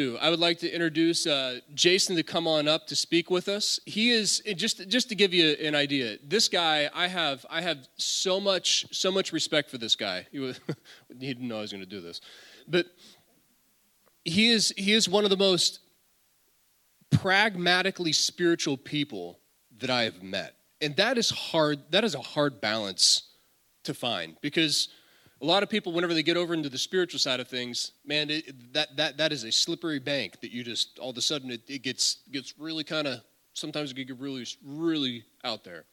I would like to introduce uh, Jason to come on up to speak with us. He is just just to give you an idea. This guy, I have I have so much so much respect for this guy. He, was, he didn't know I was going to do this, but he is he is one of the most pragmatically spiritual people that I have met, and that is hard. That is a hard balance to find because a lot of people, whenever they get over into the spiritual side of things, man, it, that, that, that is a slippery bank that you just, all of a sudden, it, it gets, gets really kind of, sometimes it can get really, really out there.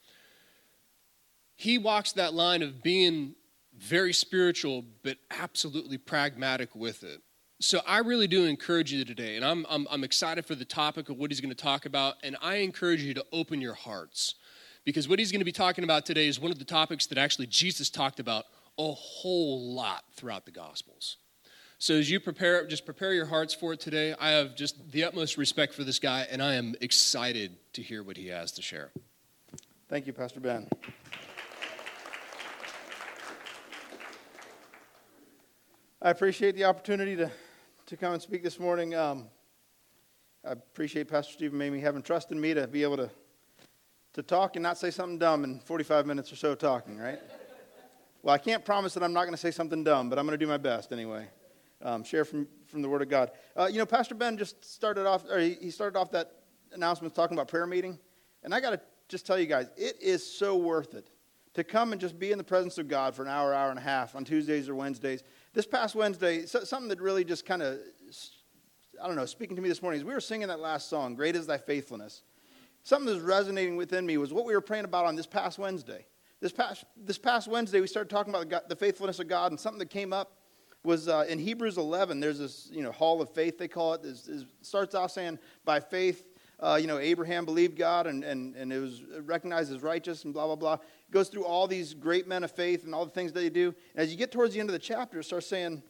He walks that line of being very spiritual, but absolutely pragmatic with it. So I really do encourage you today, and I'm, I'm, I'm excited for the topic of what he's going to talk about, and I encourage you to open your hearts. Because what he's going to be talking about today is one of the topics that actually Jesus talked about a whole lot throughout the Gospels. So as you prepare, just prepare your hearts for it today. I have just the utmost respect for this guy, and I am excited to hear what he has to share. Thank you, Pastor Ben. I appreciate the opportunity to, to come and speak this morning. Um, I appreciate Pastor Stephen Mamie having trust in me to be able to, to talk and not say something dumb in 45 minutes or so talking, right? Well, I can't promise that I'm not going to say something dumb, but I'm going to do my best anyway. Um, share from, from the Word of God. Uh, you know, Pastor Ben just started off, or he started off that announcement talking about prayer meeting. And I got to just tell you guys, it is so worth it to come and just be in the presence of God for an hour, hour and a half on Tuesdays or Wednesdays. This past Wednesday, something that really just kind of, I don't know, speaking to me this morning is we were singing that last song, Great is Thy Faithfulness. Something that was resonating within me was what we were praying about on this past Wednesday. This past, this past Wednesday, we started talking about the, God, the faithfulness of God, and something that came up was uh, in Hebrews 11. There's this, you know, hall of faith, they call it. It starts off saying, by faith, uh, you know, Abraham believed God and, and, and it was recognized as righteous and blah, blah, blah. It goes through all these great men of faith and all the things that they do. And as you get towards the end of the chapter, it starts saying,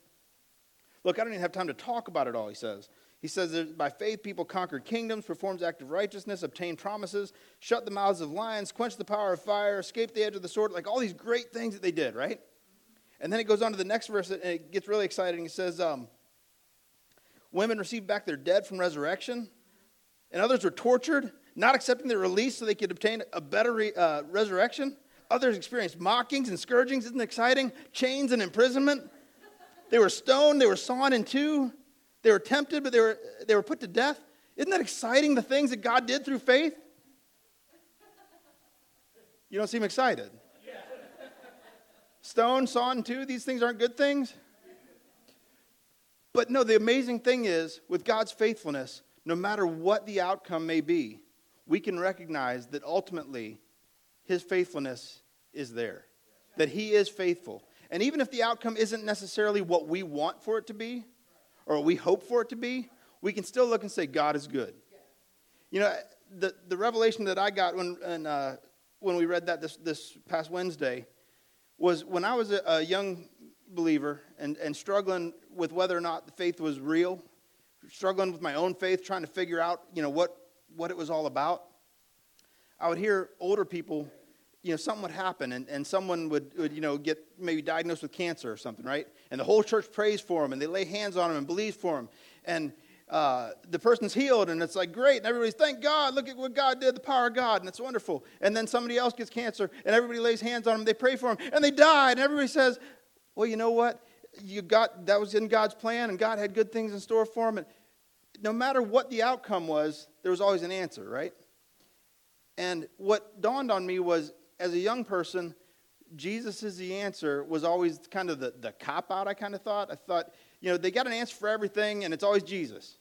look, I don't even have time to talk about it all, he says. He says that by faith people conquered kingdoms, performed acts of righteousness, obtained promises, shut the mouths of lions, quenched the power of fire, escaped the edge of the sword, like all these great things that they did, right? And then it goes on to the next verse and it gets really exciting. He says, um, Women received back their dead from resurrection, and others were tortured, not accepting their release so they could obtain a better re- uh, resurrection. Others experienced mockings and scourgings. Isn't exciting? Chains and imprisonment. They were stoned, they were sawn in two. They were tempted, but they were, they were put to death. Isn't that exciting, the things that God did through faith? You don't seem excited. Stone, sawn too, these things aren't good things. But no, the amazing thing is, with God's faithfulness, no matter what the outcome may be, we can recognize that ultimately His faithfulness is there, that He is faithful. And even if the outcome isn't necessarily what we want for it to be, or we hope for it to be, we can still look and say, God is good. You know, the, the revelation that I got when, when, uh, when we read that this, this past Wednesday was when I was a, a young believer and, and struggling with whether or not the faith was real, struggling with my own faith, trying to figure out, you know, what, what it was all about. I would hear older people you know, something would happen and, and someone would, would, you know, get maybe diagnosed with cancer or something, right? And the whole church prays for him and they lay hands on him and believes for him. And uh, the person's healed and it's like great. And everybody's, thank God, look at what God did, the power of God. And it's wonderful. And then somebody else gets cancer and everybody lays hands on them. They pray for him and they die. And everybody says, well, you know what? You got, that was in God's plan and God had good things in store for him. And no matter what the outcome was, there was always an answer, right? And what dawned on me was as a young person, Jesus is the answer was always kind of the, the cop out, I kind of thought. I thought, you know, they got an answer for everything and it's always Jesus.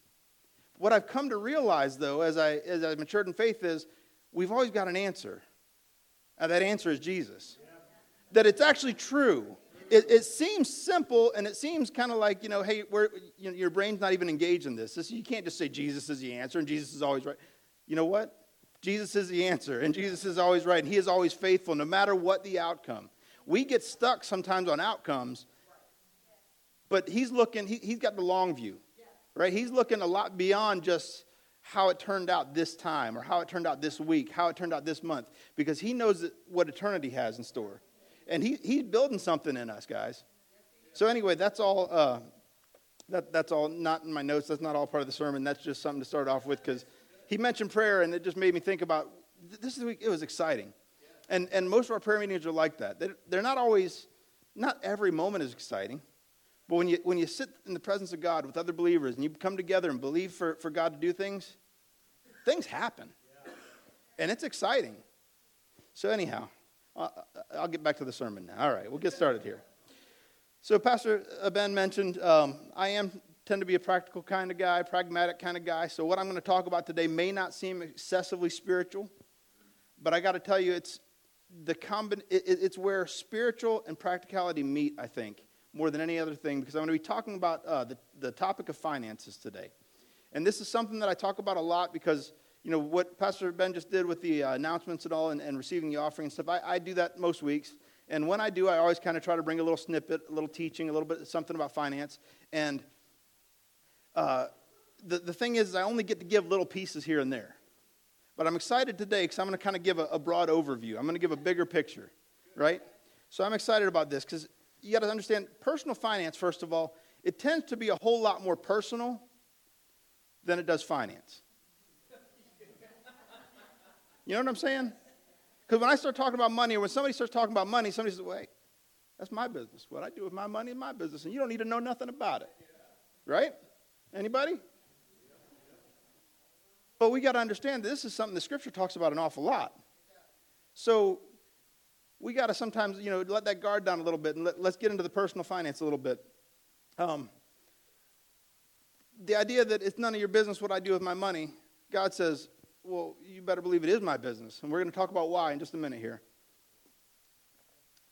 What I've come to realize, though, as I, as I matured in faith, is we've always got an answer. And that answer is Jesus. Yeah. That it's actually true. It, it, seems simple and it seems kind of like, you know, hey, you know, your brain's not even engaged in this. this. You can't just say Jesus is the answer and Jesus is always right. You know what? Jesus is the answer, and Jesus is always right, and He is always faithful, no matter what the outcome. We get stuck sometimes on outcomes, but He's looking, he, He's got the long view, right? He's looking a lot beyond just how it turned out this time, or how it turned out this week, how it turned out this month, because He knows what eternity has in store. And he, He's building something in us, guys. So, anyway, that's all. Uh, that, that's all not in my notes. That's not all part of the sermon. That's just something to start off with because he mentioned prayer, and it just made me think about this week. It was exciting, and and most of our prayer meetings are like that. They're, they're not always, not every moment is exciting, but when you when you sit in the presence of God with other believers and you come together and believe for, for God to do things, things happen, and it's exciting. So anyhow, I'll, I'll get back to the sermon now. All right, we'll get started here. So Pastor Ben mentioned um, I am tend to be a practical kind of guy, pragmatic kind of guy. So what I'm going to talk about today may not seem excessively spiritual, but I got to tell you, it's the combin- it, it's where spiritual and practicality meet. I think more than any other thing because I'm going to be talking about uh, the the topic of finances today, and this is something that I talk about a lot because you know what Pastor Ben just did with the uh, announcements and all, and, and, receiving the offering and stuff. I, I do that most weeks. And when I do, I always kind of try to bring a little snippet, a little teaching, a little bit of something about finance. And uh, the, the thing is, I only get to give little pieces here and there. But I'm excited today because I'm going to kind of give a, a broad overview. I'm going to give a bigger picture, right? So I'm excited about this because you got to understand personal finance, first of all, it tends to be a whole lot more personal than it does finance. You know what I'm saying? Because when I start talking about money, or when somebody starts talking about money, somebody says, wait, that's my business. What I do with my money is my business, and you don't need to know nothing about it. Right? Anybody? But we got to understand this is something the scripture talks about an awful lot. So we got to sometimes, you know, let that guard down a little bit and let, us get into the personal finance a little bit. Um, the idea that it's none of your business what I do with my money, God says, well, you better believe it is my business. And we're going to talk about why in just a minute here.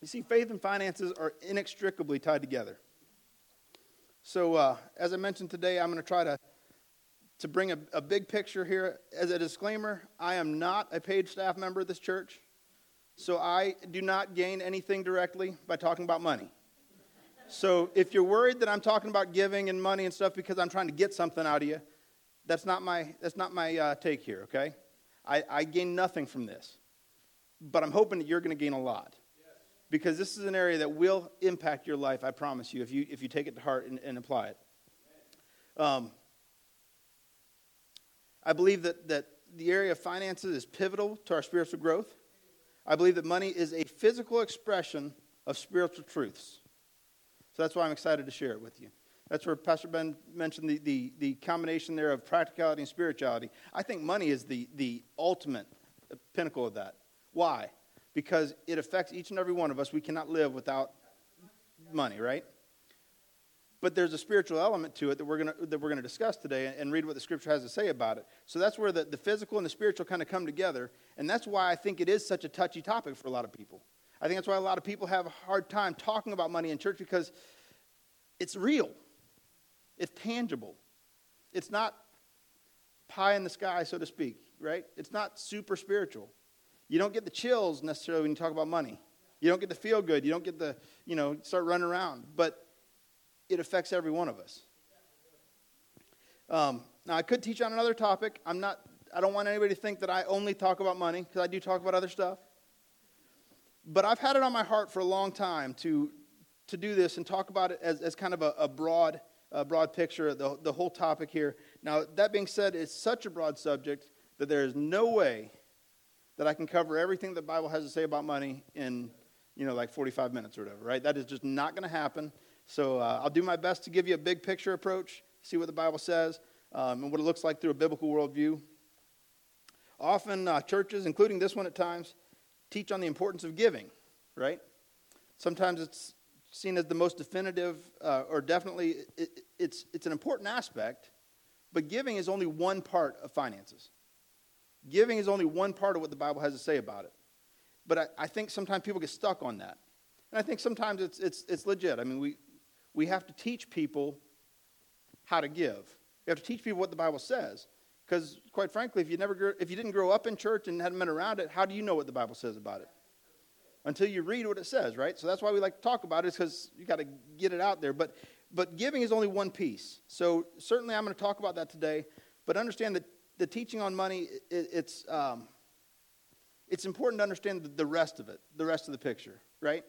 You see, faith and finances are inextricably tied together. So, uh, as I mentioned today, I'm going to try to, to bring a, a big picture here. As a disclaimer, I am not a paid staff member of this church, so I do not gain anything directly by talking about money. So, if you're worried that I'm talking about giving and money and stuff because I'm trying to get something out of you, that's not my, that's not my uh, take here, okay? I, I gain nothing from this. But I'm hoping that you're going to gain a lot. Because this is an area that will impact your life, I promise you, if you, if you take it to heart and, and apply it. Um, I believe that, that the area of finances is pivotal to our spiritual growth. I believe that money is a physical expression of spiritual truths. So that's why I'm excited to share it with you. That's where Pastor Ben mentioned the, the, the combination there of practicality and spirituality. I think money is the, the ultimate pinnacle of that. Why? Because it affects each and every one of us. We cannot live without money, right? But there's a spiritual element to it that we're going that we're gonna discuss today and read what the scripture has to say about it. So that's where the, the physical and the spiritual kind of come together. And that's why I think it is such a touchy topic for a lot of people. I think that's why a lot of people have a hard time talking about money in church because it's real. It's tangible. It's not pie in the sky, so to speak, right? It's not super spiritual. You don't get the chills necessarily when you talk about money. You don't get the feel good. You don't get the, you know, start running around. But it affects every one of us. Um, now, I could teach on another topic. I'm not, I don't want anybody to think that I only talk about money, because I do talk about other stuff. But I've had it on my heart for a long time to, to do this and talk about it as, as kind of a, a broad a broad picture, the, the whole topic here. Now, that being said, it's such a broad subject that there is no way that I can cover everything the Bible has to say about money in, you know, like 45 minutes or whatever, right? That is just not going to happen. So uh, I'll do my best to give you a big picture approach, see what the Bible says, um, and what it looks like through a biblical worldview. Often, uh, churches, including this one at times, teach on the importance of giving, right? Sometimes it's seen as the most definitive, uh, or definitely it, it's, it's an important aspect, but giving is only one part of finances. Giving is only one part of what the Bible has to say about it. But I, I think sometimes people get stuck on that. And I think sometimes it's, it's, it's legit. I mean, we, we have to teach people how to give. We have to teach people what the Bible says. Because, quite frankly, if you, never, if you didn't grow up in church and hadn't been around it, how do you know what the Bible says about it? until you read what it says, right? So that's why we like to talk about it, because you got to get it out there. But, but giving is only one piece. So certainly I'm going to talk about that today. But understand that the teaching on money, it, it's, um, it's important to understand the rest of it, the rest of the picture, right?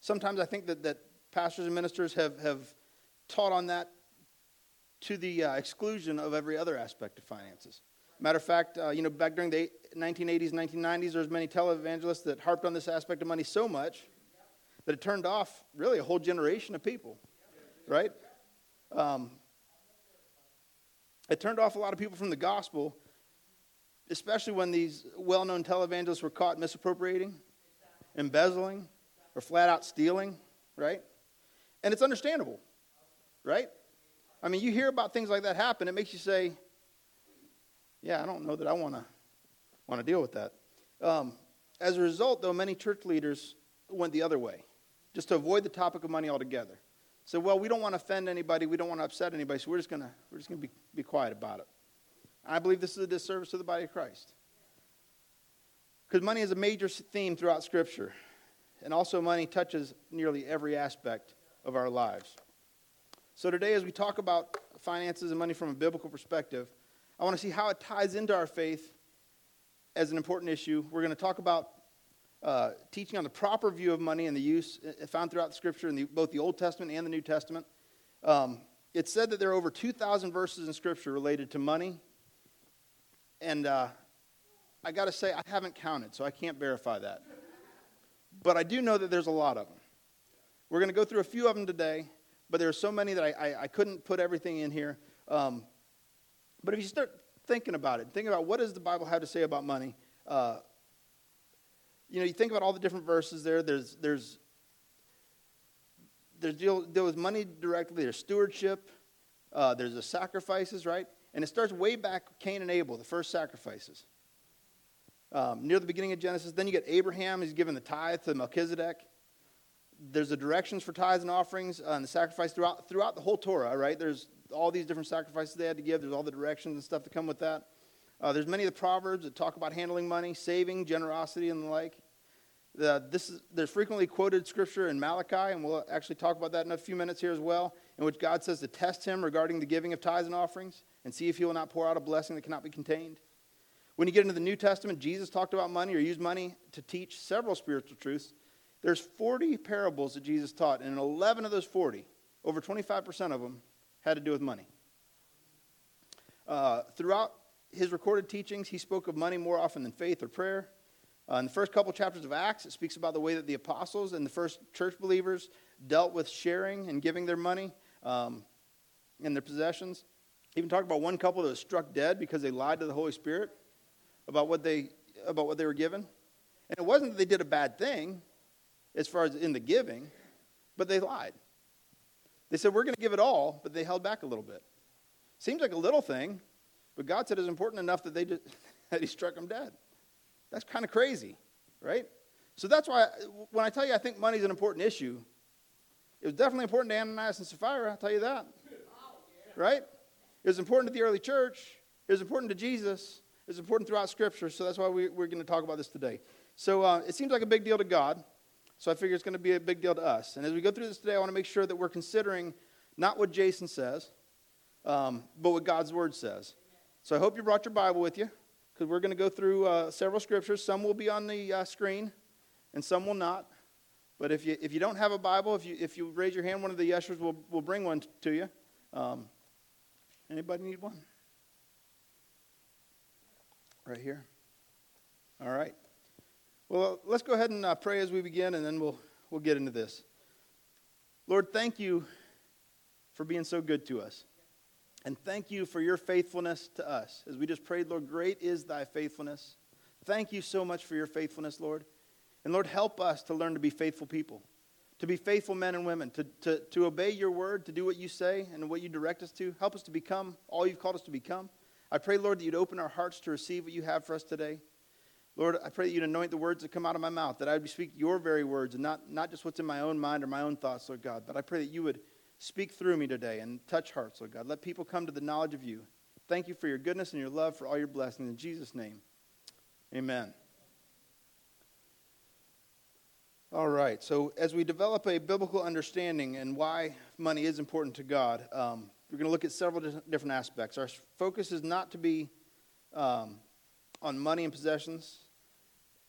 Sometimes I think that, that pastors and ministers have, have taught on that to the uh, exclusion of every other aspect of finances. Matter of fact, uh, you know, back during the 1980s, 1990s, there was many televangelists that harped on this aspect of money so much that it turned off really a whole generation of people, right? Um, it turned off a lot of people from the gospel, especially when these well-known televangelists were caught misappropriating, embezzling, or flat out stealing, right? And it's understandable, right? I mean, you hear about things like that happen, it makes you say, yeah, I don't know that I want to want to deal with that. Um, as a result, though, many church leaders went the other way, just to avoid the topic of money altogether. So, well, we don't want to offend anybody, we don't want to upset anybody, so we're just gonna we're just gonna be, be quiet about it. I believe this is a disservice to the body of Christ. Because money is a major theme throughout Scripture, and also money touches nearly every aspect of our lives. So today, as we talk about finances and money from a biblical perspective, I want to see how it ties into our faith as an important issue. We're going to talk about uh, teaching on the proper view of money and the use uh, found throughout the Scripture in the, both the Old Testament and the New Testament. Um, it's said that there are over 2,000 verses in Scripture related to money. And uh, I got to say, I haven't counted, so I can't verify that. But I do know that there's a lot of them. We're going to go through a few of them today, but there are so many that I, I, I couldn't put everything in here. Um, but if you start thinking about it, think about what does the Bible have to say about money, uh, you know, you think about all the different verses there. There's there's there's deal, deal with money directly. There's stewardship. Uh, there's the sacrifices, right? And it starts way back Cain and Abel, the first sacrifices. Um, near the beginning of Genesis, then you get Abraham. He's given the tithe to Melchizedek. There's the directions for tithes and offerings uh, and the sacrifice throughout throughout the whole Torah, right? There's all these different sacrifices they had to give. There's all the directions and stuff that come with that. Uh, there's many of the proverbs that talk about handling money, saving, generosity, and the like. The, this is, there's frequently quoted scripture in Malachi, and we'll actually talk about that in a few minutes here as well, in which God says to test him regarding the giving of tithes and offerings and see if he will not pour out a blessing that cannot be contained. When you get into the New Testament, Jesus talked about money or used money to teach several spiritual truths. There's 40 parables that Jesus taught, and 11 of those 40, over 25% of them had to do with money. Uh, throughout his recorded teachings, he spoke of money more often than faith or prayer. Uh, in the first couple chapters of Acts, it speaks about the way that the apostles and the first church believers dealt with sharing and giving their money um, and their possessions. Even talked about one couple that was struck dead because they lied to the Holy Spirit about what they about what they were given. And it wasn't that they did a bad thing as far as in the giving, but they lied. They said, We're going to give it all, but they held back a little bit. Seems like a little thing, but God said it's important enough that, they that He struck them dead. That's kind of crazy, right? So that's why when I tell you I think money is an important issue, it was definitely important to Ananias and Sapphira, I'll tell you that. Right? It was important to the early church. It was important to Jesus. It was important throughout Scripture. So that's why we, are going to talk about this today. So uh, it seems like a big deal to God. So I figure it's going to be a big deal to us. And as we go through this today, I want to make sure that we're considering not what Jason says, um, but what God's Word says. So I hope you brought your Bible with you because we're going to go through uh, several scriptures. Some will be on the uh, screen and some will not. But if you, if you don't have a Bible, if you, if you raise your hand, one of the ushers will, will bring one to you. Um, anybody need one? Right here? All right. Well, let's go ahead and uh, pray as we begin, and then we'll, we'll get into this. Lord, thank you for being so good to us. And thank you for your faithfulness to us. As we just prayed, Lord, great is thy faithfulness. Thank you so much for your faithfulness, Lord. And Lord, help us to learn to be faithful people, to be faithful men and women, to, to, to obey your word, to do what you say and what you direct us to. Help us to become all you've called us to become. I pray, Lord, that you'd open our hearts to receive what you have for us today. Lord, I pray that you'd anoint the words that come out of my mouth, that I would speak your very words and not, not just what's in my own mind or my own thoughts, Lord God, but I pray that you would speak through me today and touch hearts, Lord God. Let people come to the knowledge of you. Thank you for your goodness and your love, for all your blessings. In Jesus' name, amen. All right, so as we develop a biblical understanding and why money is important to God, um, we're going to look at several different aspects. Our focus is not to be um, on money and possessions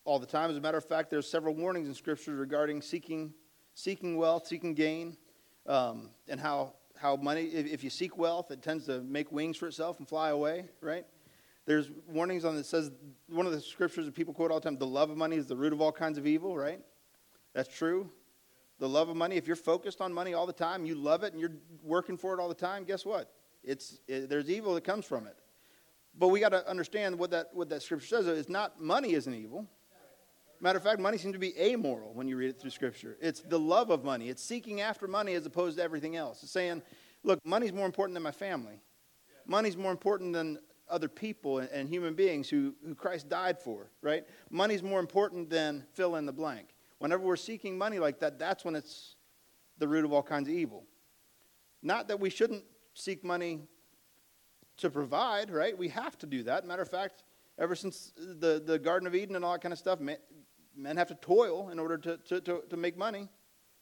all the time. As a matter of fact, there's several warnings in Scripture regarding seeking, seeking wealth, seeking gain, um, and how, how money, if, if you seek wealth, it tends to make wings for itself and fly away, right? There's warnings on that says one of the scriptures that people quote all the time: the love of money is the root of all kinds of evil, right? That's true. The love of money. If you're focused on money all the time, you love it, and you're working for it all the time. Guess what? It's it, there's evil that comes from it. But we got to understand what that what that scripture says. It's not money isn't evil. Matter of fact, money seems to be amoral when you read it through Scripture. It's the love of money. It's seeking after money as opposed to everything else. It's saying, look, money's more important than my family. Money's more important than other people and, and human beings who, who Christ died for, right? Money's more important than fill in the blank. Whenever we're seeking money like that, that's when it's the root of all kinds of evil. Not that we shouldn't seek money to provide, right? We have to do that. Matter of fact, ever since the, the Garden of Eden and all that kind of stuff, men have to toil in order to, to, to, to make money.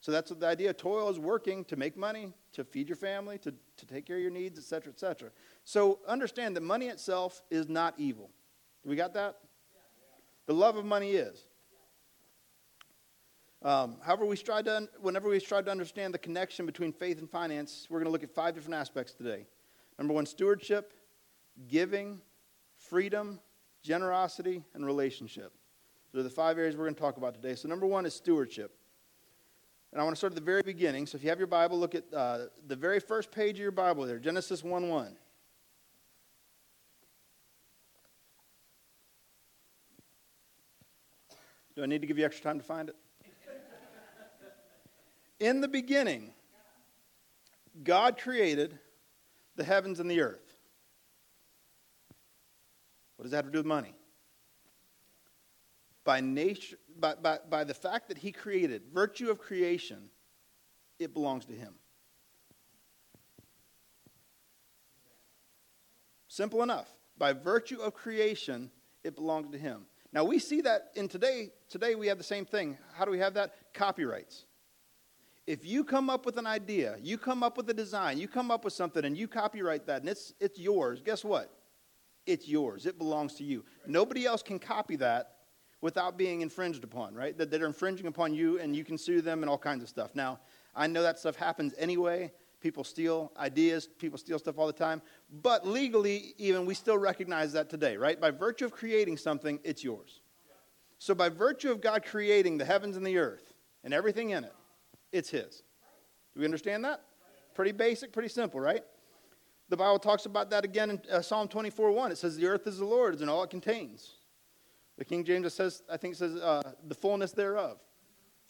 So that's the idea. Toil is working to make money, to feed your family, to, to take care of your needs, etc., etc. So understand that money itself is not evil. We got that? The love of money is. Um, however, we strive to, whenever we strive to understand the connection between faith and finance, we're going to look at five different aspects today. Number one, stewardship, giving, freedom, generosity, and relationship. Those are the five areas we're going to talk about today. So, number one is stewardship. And I want to start at the very beginning. So, if you have your Bible, look at uh, the very first page of your Bible there Genesis 1 1. Do I need to give you extra time to find it? In the beginning, God created the heavens and the earth. What does that have to do with money? by nature, by, by, by the fact that he created, virtue of creation, it belongs to him. Simple enough. By virtue of creation, it belongs to him. Now we see that in today, today we have the same thing. How do we have that? Copyrights. If you come up with an idea, you come up with a design, you come up with something and you copyright that and it's it's yours, guess what? It's yours. It belongs to you. Nobody else can copy that without being infringed upon, right? That they're infringing upon you and you can sue them and all kinds of stuff. Now, I know that stuff happens anyway. People steal ideas, people steal stuff all the time. But legally, even, we still recognize that today, right? By virtue of creating something, it's yours. So, by virtue of God creating the heavens and the earth and everything in it, it's His. Do we understand that? Pretty basic, pretty simple, right? The Bible talks about that again in uh, Psalm 24 1. It says, The earth is the Lord's and all it contains. The King James says, I think says, uh, the fullness thereof.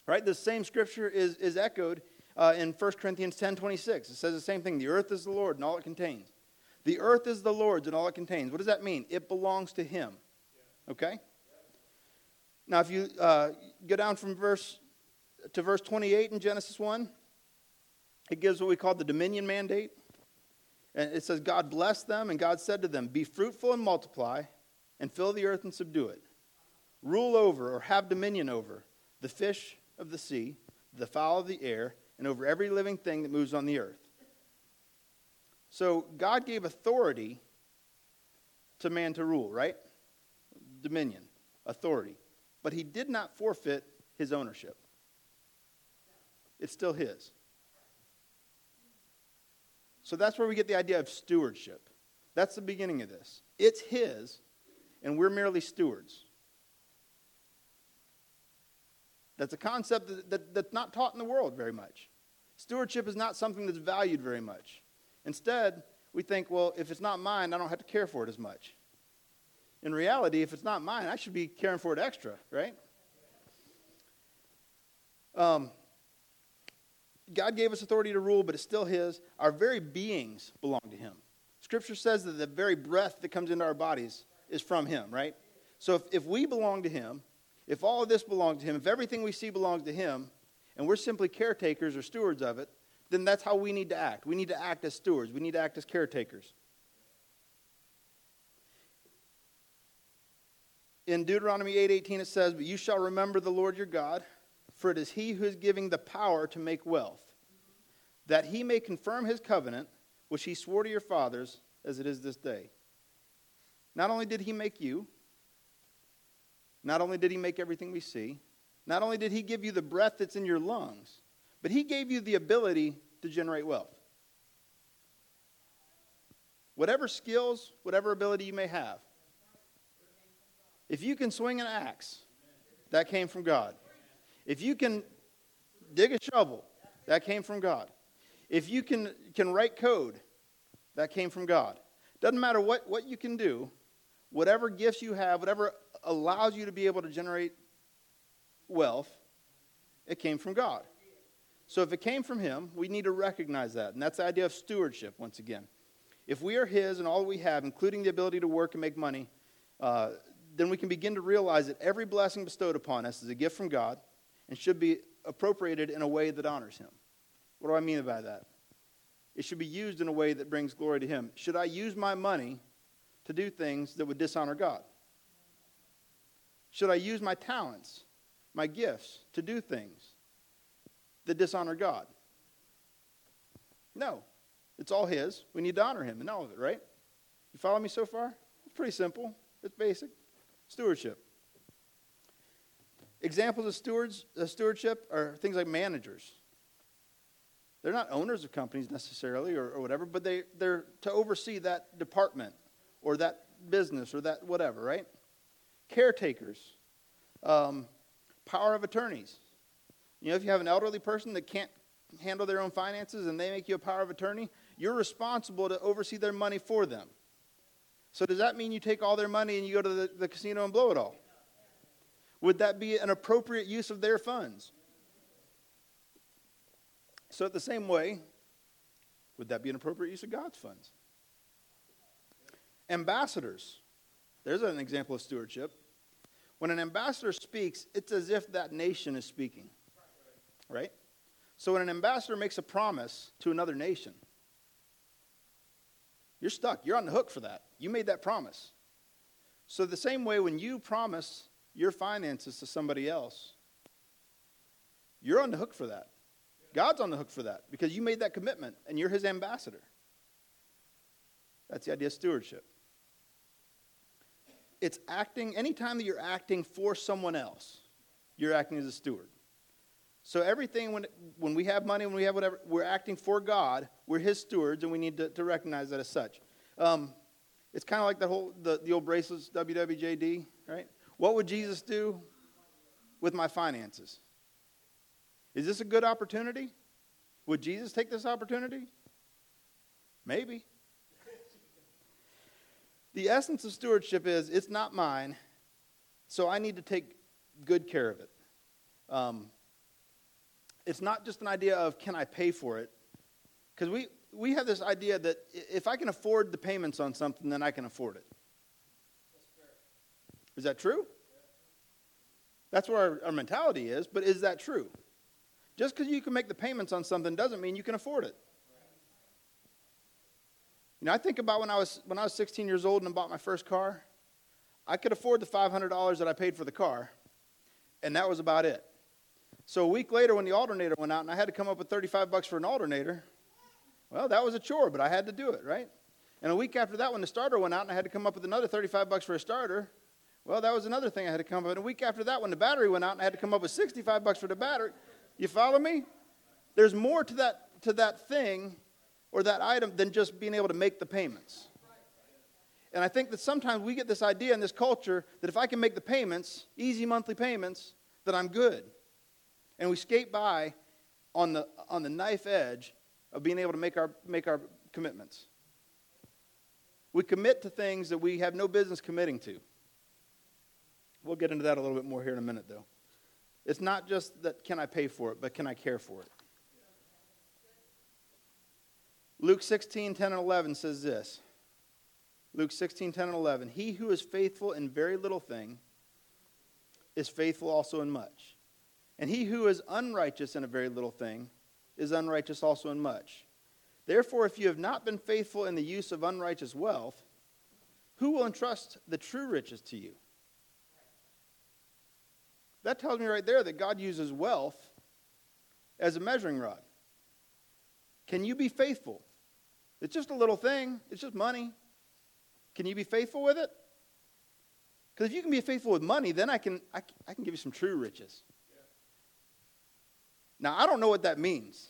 Right? The same scripture is, is echoed uh, in 1 Corinthians 10 26. It says the same thing. The earth is the Lord and all it contains. The earth is the Lord's and all it contains. What does that mean? It belongs to Him. Okay? Now, if you uh, go down from verse to verse 28 in Genesis 1, it gives what we call the dominion mandate. And it says, God blessed them, and God said to them, Be fruitful and multiply, and fill the earth and subdue it rule over or have dominion over the fish of the sea, the fowl of the air, and over every living thing that moves on the earth. So God gave authority to man to rule, right? Dominion, authority. But he did not forfeit his ownership. It's still his. So that's where we get the idea of stewardship. That's the beginning of this. It's his, and we're merely stewards. That's a concept that, that, that's not taught in the world very much. Stewardship is not something that's valued very much. Instead, we think, well, if it's not mine, I don't have to care for it as much. In reality, if it's not mine, I should be caring for it extra, right? Um, God gave us authority to rule, but it's still His. Our very beings belong to Him. Scripture says that the very breath that comes into our bodies is from Him, right? So if, if we belong to Him, if all of this belongs to Him, if everything we see belongs to Him, and we're simply caretakers or stewards of it, then that's how we need to act. We need to act as stewards, we need to act as caretakers. In Deuteronomy 8:18 it says, "But you shall remember the Lord your God, for it is he who is giving the power to make wealth, that he may confirm his covenant which he swore to your fathers as it is this day." Not only did he make you, not only did he make everything we see, not only did he give you the breath that's in your lungs, but he gave you the ability to generate wealth. whatever skills, whatever ability you may have. If you can swing an axe, that came from God. If you can dig a shovel, that came from God. If you can, can write code, that came from God. Doesn't matter what, what you can do, whatever gifts you have, whatever allows you to be able to generate wealth, it came from God. So if it came from Him, we need to recognize that. And that's the idea of stewardship, once again. If we are His and all we have, including the ability to work and make money, uh, then we can begin to realize that every blessing bestowed upon us is a gift from God and should be appropriated in a way that honors Him. What do I mean by that? It should be used in a way that brings glory to Him. Should I use my money to do things that would dishonor God? Should I use my talents, my gifts, to do things that dishonor God? No. It's all His. We need to honor Him in all of it, right? You follow me so far? It's pretty simple. It's basic. Stewardship. Examples of stewards, uh, stewardship are things like managers. They're not owners of companies necessarily or, or whatever, but they, they're to oversee that department or that business or that whatever, right? Caretakers, um, power of attorneys. You know, if you have an elderly person that can't handle their own finances and they make you a power of attorney, you're responsible to oversee their money for them. So, does that mean you take all their money and you go to the, the casino and blow it all? Would that be an appropriate use of their funds? So, at the same way, would that be an appropriate use of God's funds? Ambassadors. There's an example of stewardship. When an ambassador speaks, it's as if that nation is speaking. Right? So, when an ambassador makes a promise to another nation, you're stuck. You're on the hook for that. You made that promise. So, the same way, when you promise your finances to somebody else, you're on the hook for that. God's on the hook for that because you made that commitment and you're his ambassador. That's the idea of stewardship. It's acting, anytime that you're acting for someone else, you're acting as a steward. So everything, when, when we have money, when we have whatever, we're acting for God. We're his stewards, and we need to, to recognize that as such. Um, it's kind of like the whole, the, the old bracelets, WWJD, right? What would Jesus do with my finances? Is this a good opportunity? Would Jesus take this opportunity? Maybe. The essence of stewardship is it's not mine, so I need to take good care of it. Um, it's not just an idea of can I pay for it? Because we, we have this idea that if I can afford the payments on something, then I can afford it. Is that true? That's where our, our mentality is, but is that true? Just because you can make the payments on something doesn't mean you can afford it. You know, I think about when I was when I was 16 years old and I bought my first car. I could afford the $500 that I paid for the car, and that was about it. So a week later, when the alternator went out and I had to come up with 35 bucks for an alternator, well, that was a chore, but I had to do it, right? And a week after that, when the starter went out and I had to come up with another 35 bucks for a starter, well, that was another thing I had to come up with. And a week after that, when the battery went out and I had to come up with 65 bucks for the battery, you follow me? There's more to that, to that thing or that item than just being able to make the payments. And I think that sometimes we get this idea in this culture that if I can make the payments, easy monthly payments, that I'm good. And we skate by on the, on the knife edge of being able to make our, make our commitments. We commit to things that we have no business committing to. We'll get into that a little bit more here in a minute, though. It's not just that can I pay for it, but can I care for it? Luke 16, 10 and 11 says this. Luke 16, 10 and 11. He who is faithful in very little thing is faithful also in much. And he who is unrighteous in a very little thing is unrighteous also in much. Therefore, if you have not been faithful in the use of unrighteous wealth, who will entrust the true riches to you? That tells me right there that God uses wealth as a measuring rod. Can you be faithful? It's just a little thing, it's just money. Can you be faithful with it? Because if you can be faithful with money, then I can, I, I can give you some true riches. Now, I don't know what that means.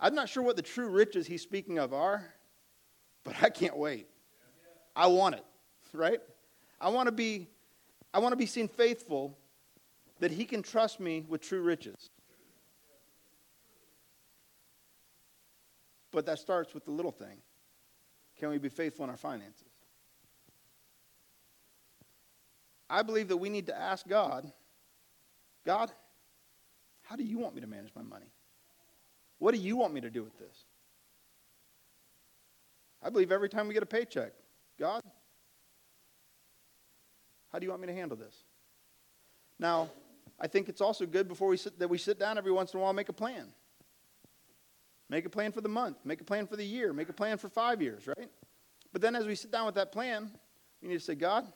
I'm not sure what the true riches he's speaking of are, but I can't wait. I want it, right? I want to be I want to be seen faithful that he can trust me with true riches. But that starts with the little thing. Can we be faithful in our finances? I believe that we need to ask God, God, how do you want me to manage my money? What do you want me to do with this? I believe every time we get a paycheck, God, how do you want me to handle this? Now, I think it's also good before we sit, that we sit down every once in a while and make a plan. Make a plan for the month, make a plan for the year, make a plan for five years, right? But then as we sit down with that plan, we need to say, God,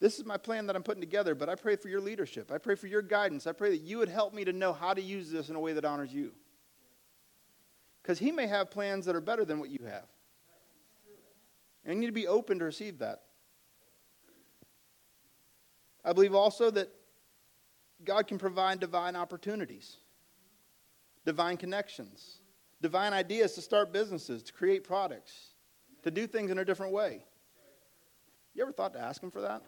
this is my plan that I'm putting together, but I pray for your leadership. I pray for your guidance. I pray that you would help me to know how to use this in a way that honors you. Because he may have plans that are better than what you have. And you need to be open to receive that. I believe also that God can provide divine opportunities, divine connections, divine ideas to start businesses, to create products, to do things in a different way. You ever thought to ask Him for that?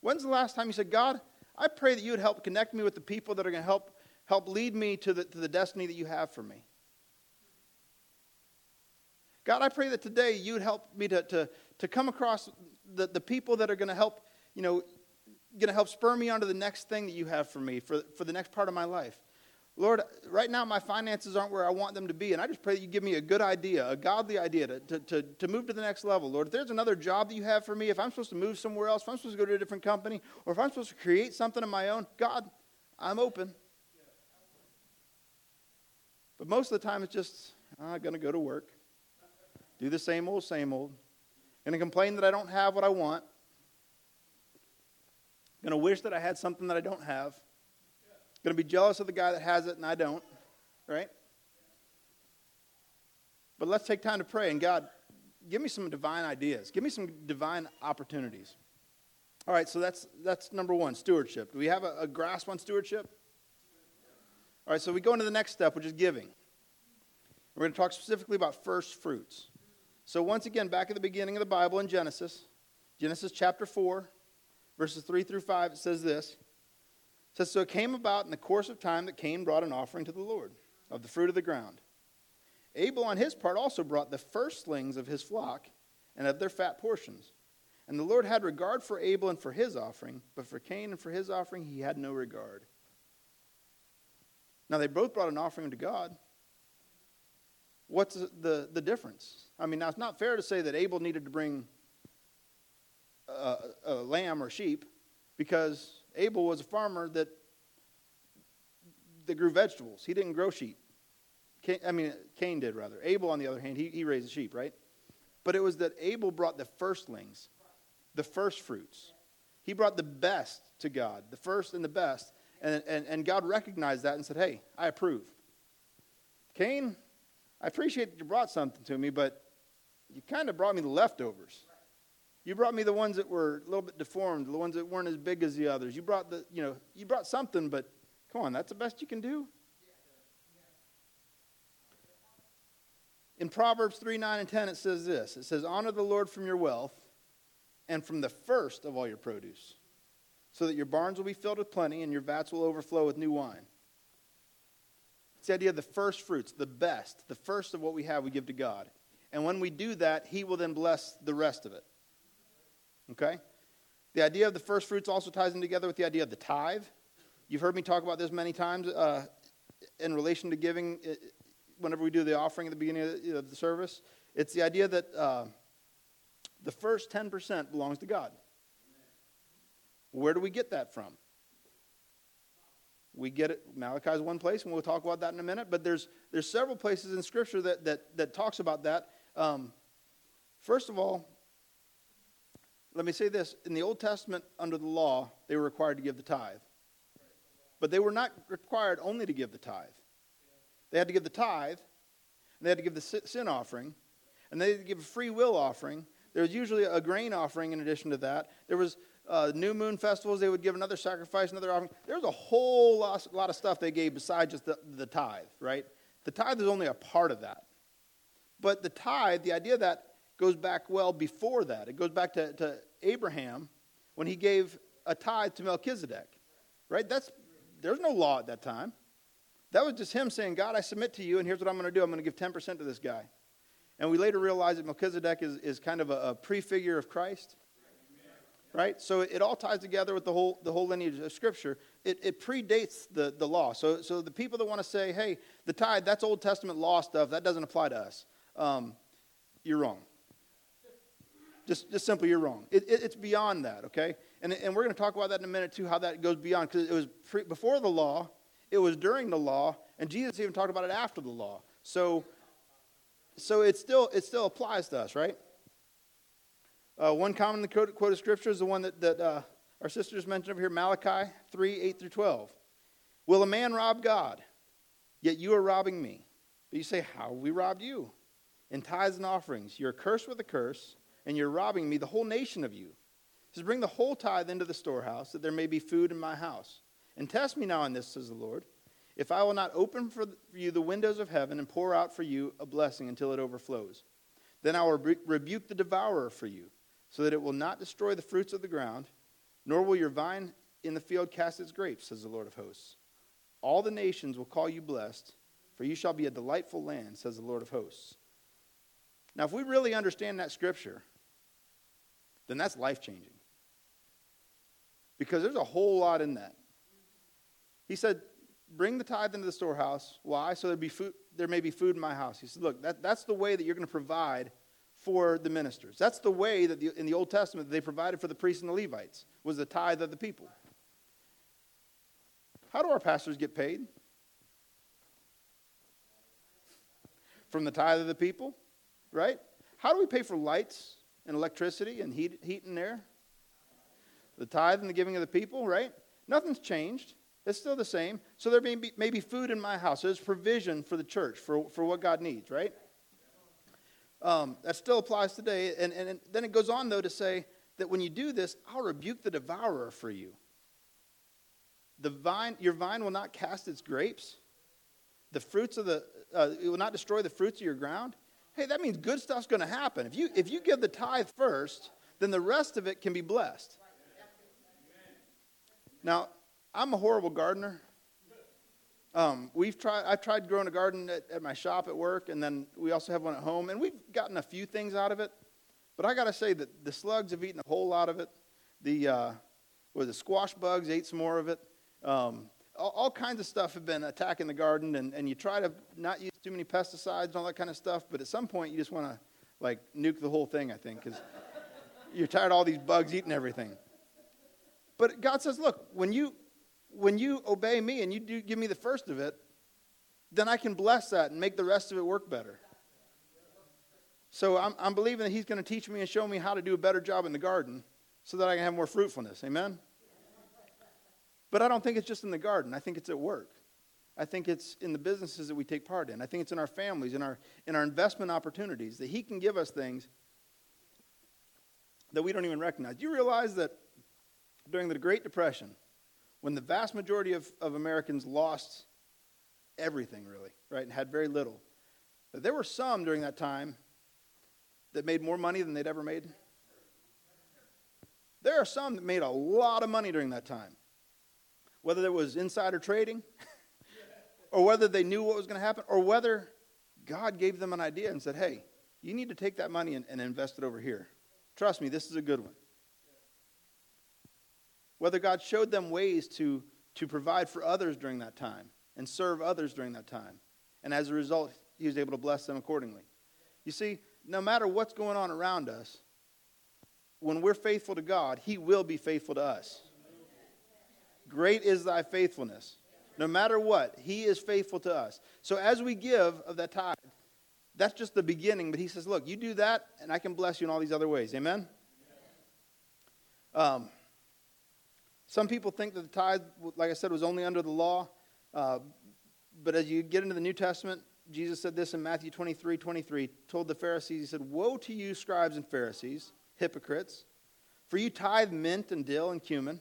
When's the last time you said, God, I pray that you would help connect me with the people that are going to help, help lead me to the, to the destiny that you have for me? God, I pray that today you would help me to, to, to come across the, the people that are going to help, you know, going to help spur me on to the next thing that you have for me, for, for the next part of my life. Lord, right now my finances aren't where I want them to be, and I just pray that you give me a good idea, a godly idea to, to, to, to, move to the next level. Lord, if there's another job that you have for me, if I'm supposed to move somewhere else, if I'm supposed to go to a different company, or if I'm supposed to create something of my own, God, I'm open. But most of the time it's just, I'm going to go to work, do the same old, same old, to complain that I don't have what I want, going to wish that I had something that I don't have Going to be jealous of the guy that has it and I don't, right? But let's take time to pray and God, give me some divine ideas. Give me some divine opportunities. All right, so that's that's number one, stewardship. Do we have a, a grasp on stewardship? All right, so we go into the next step, which is giving. We're going to talk specifically about first fruits. So once again, back at the beginning of the Bible in Genesis, Genesis chapter 4, verses 3 through 5, it says this says, So it came about in the course of time that Cain brought an offering to the Lord of the fruit of the ground. Abel, on his part, also brought the firstlings of his flock and of their fat portions. And the Lord had regard for Abel and for his offering, but for Cain and for his offering he had no regard. Now they both brought an offering to God. What's the, the difference? I mean, now it's not fair to say that Abel needed to bring a, a lamb or sheep because Abel was a farmer that, that grew vegetables. He didn't grow sheep. Cain, I mean, Cain did, rather. Abel, on the other hand, he, he raised sheep, right? But it was that Abel brought the firstlings, the first fruits. He brought the best to God, the first and the best. And, and, and God recognized that and said, hey, I approve. Cain, I appreciate that you brought something to me, but you kind of brought me the leftovers. You brought me the ones that were a little bit deformed, the ones that weren't as big as the others. You brought the, you know, you brought something, but come on, that's the best you can do. In Proverbs 3 9 and 10, it says this It says, Honor the Lord from your wealth and from the first of all your produce, so that your barns will be filled with plenty and your vats will overflow with new wine. It's the idea of the first fruits, the best, the first of what we have, we give to God. And when we do that, He will then bless the rest of it. Okay? The idea of the first fruits also ties in together with the idea of the tithe. You've heard me talk about this many times uh, in relation to giving uh, whenever we do the offering at the beginning of the service. It's the idea that uh, the first 10% belongs to God. Where do we get that from? We get it, Malachi is one place, and we'll talk about that in a minute, but there's, there's several places in Scripture that, that, that talks about that. Um, first of all, let me say this in the Old Testament, under the law, they were required to give the tithe. But they were not required only to give the tithe. They had to give the tithe, and they had to give the sin offering, and they had to give a free will offering. There was usually a grain offering in addition to that. There was uh, new moon festivals, they would give another sacrifice, another offering. There was a whole lot, lot of stuff they gave besides just the, the tithe, right? The tithe is only a part of that. But the tithe, the idea that goes back well before that. It goes back to, to Abraham when he gave a tithe to Melchizedek. Right? That's there's no law at that time. That was just him saying, God, I submit to you, and here's what I'm going to do. I'm going to give 10% to this guy. And we later realize that Melchizedek is, is kind of a, a prefigure of Christ. Right? So it all ties together with the whole, the whole lineage of Scripture. It, it predates the, the law. So, so the people that want to say, hey, the tithe, that's Old Testament law stuff, that doesn't apply to us, um, you're wrong. Just, just simply, you're wrong. It, it, it's beyond that, okay? And, and we're going to talk about that in a minute, too, how that goes beyond, because it was pre, before the law, it was during the law, and Jesus even talked about it after the law. So, so it still, it still applies to us, right? Uh, one commonly quote of scripture is the one that, that uh, our sisters mentioned over here, Malachi 3 8 through 12. Will a man rob God? Yet you are robbing me. But you say, How we robbed you? In tithes and offerings. You're cursed with a curse, and you're robbing me, the whole nation of you. He says, Bring the whole tithe into the storehouse, that there may be food in my house. And test me now in this, says the Lord, if I will not open for you the windows of heaven and pour out for you a blessing until it overflows. Then I will rebuke the devourer for you, so that it will not destroy the fruits of the ground, nor will your vine in the field cast its grapes, says the Lord of hosts. All the nations will call you blessed, for you shall be a delightful land, says the Lord of hosts. Now, if we really understand that scripture, then that's life changing. Because there's a whole lot in that. He said, Bring the tithe into the storehouse. Why? So there, be food, there may be food in my house. He said, Look, that, that's the way that you're going to provide for the ministers. That's the way that the, in the Old Testament they provided for the priests and the Levites, was the tithe of the people. How do our pastors get paid? From the tithe of the people, right? How do we pay for lights and electricity and heat, heat and air? The tithe and the giving of the people, right? Nothing's changed. It's still the same. So there may be, may be food in my house. There's provision for the church, for, for what God needs, right? Um, that still applies today. And, and, and then it goes on, though, to say that when you do this, I'll rebuke the devourer for you. The vine, your vine will not cast its grapes. The fruits of the, uh, it will not destroy the fruits of your ground. Hey, that means good stuff's going to happen. If you, if you give the tithe first, then the rest of it can be blessed. Now, I'm a horrible gardener. Um, we've tried, I've tried growing a garden at, at, my shop at work, and then we also have one at home, and we've gotten a few things out of it. But I got to say that the slugs have eaten a whole lot of it. The, uh, well, the squash bugs ate some more of it. Um, all, all, kinds of stuff have been attacking the garden, and, and you try to not use too many pesticides and all that kind of stuff, but at some point you just want to like nuke the whole thing, I think, because you're tired of all these bugs eating everything. But God says, look, when you when you obey me and you do give me the first of it, then I can bless that and make the rest of it work better. So I'm, I'm believing that He's going to teach me and show me how to do a better job in the garden so that I can have more fruitfulness. Amen? But I don't think it's just in the garden, I think it's at work. I think it's in the businesses that we take part in. I think it's in our families, in our, in our investment opportunities, that He can give us things that we don't even recognize. Do you realize that during the Great Depression, when the vast majority of, of Americans lost everything, really, right, and had very little. that there were some during that time that made more money than they'd ever made. There are some that made a lot of money during that time, whether it was insider trading, or whether they knew what was going to happen, or whether God gave them an idea and said, hey, you need to take that money and, and invest it over here. Trust me, this is a good one whether God showed them ways to, to provide for others during that time and serve others during that time. And as a result, he was able to bless them accordingly. You see, no matter what's going on around us, when we're faithful to God, he will be faithful to us. Great is thy faithfulness. No matter what, he is faithful to us. So as we give of that tithe, that's just the beginning. But he says, look, you do that, and I can bless you in all these other ways. Amen? Um, some people think that the tithe, like I said, was only under the law. Uh, but as you get into the New Testament, Jesus said this in Matthew 23 23, told the Pharisees, He said, Woe to you, scribes and Pharisees, hypocrites, for you tithe mint and dill and cumin,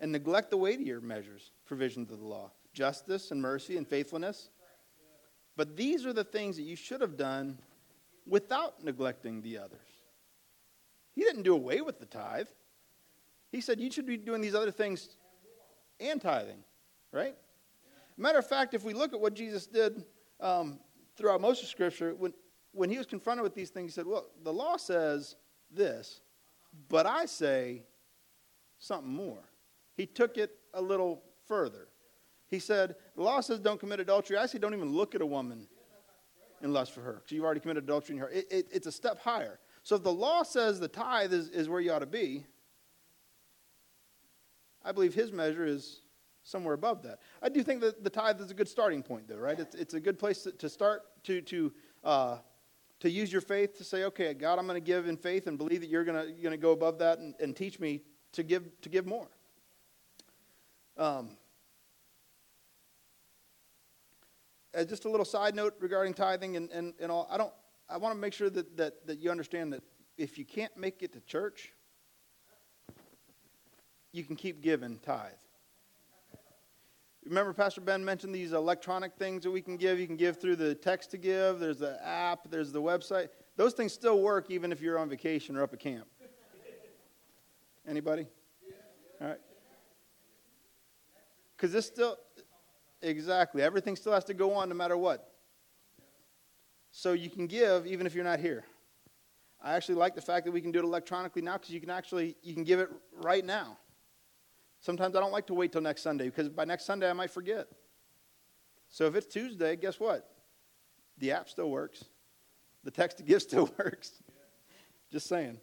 and neglect the weightier measures, provisions of the law, justice and mercy and faithfulness. But these are the things that you should have done without neglecting the others. He didn't do away with the tithe. He said you should be doing these other things and tithing, right? Matter of fact, if we look at what Jesus did um, throughout most of Scripture, when, when he was confronted with these things, he said, Well, the law says this, but I say something more. He took it a little further. He said, The law says don't commit adultery. I say don't even look at a woman in lust for her because you've already committed adultery in her. It, it, it's a step higher. So if the law says the tithe is, is where you ought to be, I believe his measure is somewhere above that. I do think that the tithe is a good starting point, though, right? It's, it's a good place to, to start to, to, uh, to use your faith to say, okay, God, I'm going to give in faith and believe that you're going to go above that and, and teach me to give, to give more. Um, as just a little side note regarding tithing and, and, and all, I don't I want to make sure that, that, that you understand that if you can't make it to church, you can keep giving tithe. Remember, Pastor Ben mentioned these electronic things that we can give. You can give through the text to give, there's the app, there's the website. Those things still work even if you're on vacation or up at camp. Anybody? All right. Because this still, exactly, everything still has to go on no matter what. So you can give even if you're not here. I actually like the fact that we can do it electronically now because you can actually you can give it right now. Sometimes I don't like to wait till next Sunday because by next Sunday I might forget. So if it's Tuesday, guess what? The app still works. The text to give still works. Just saying.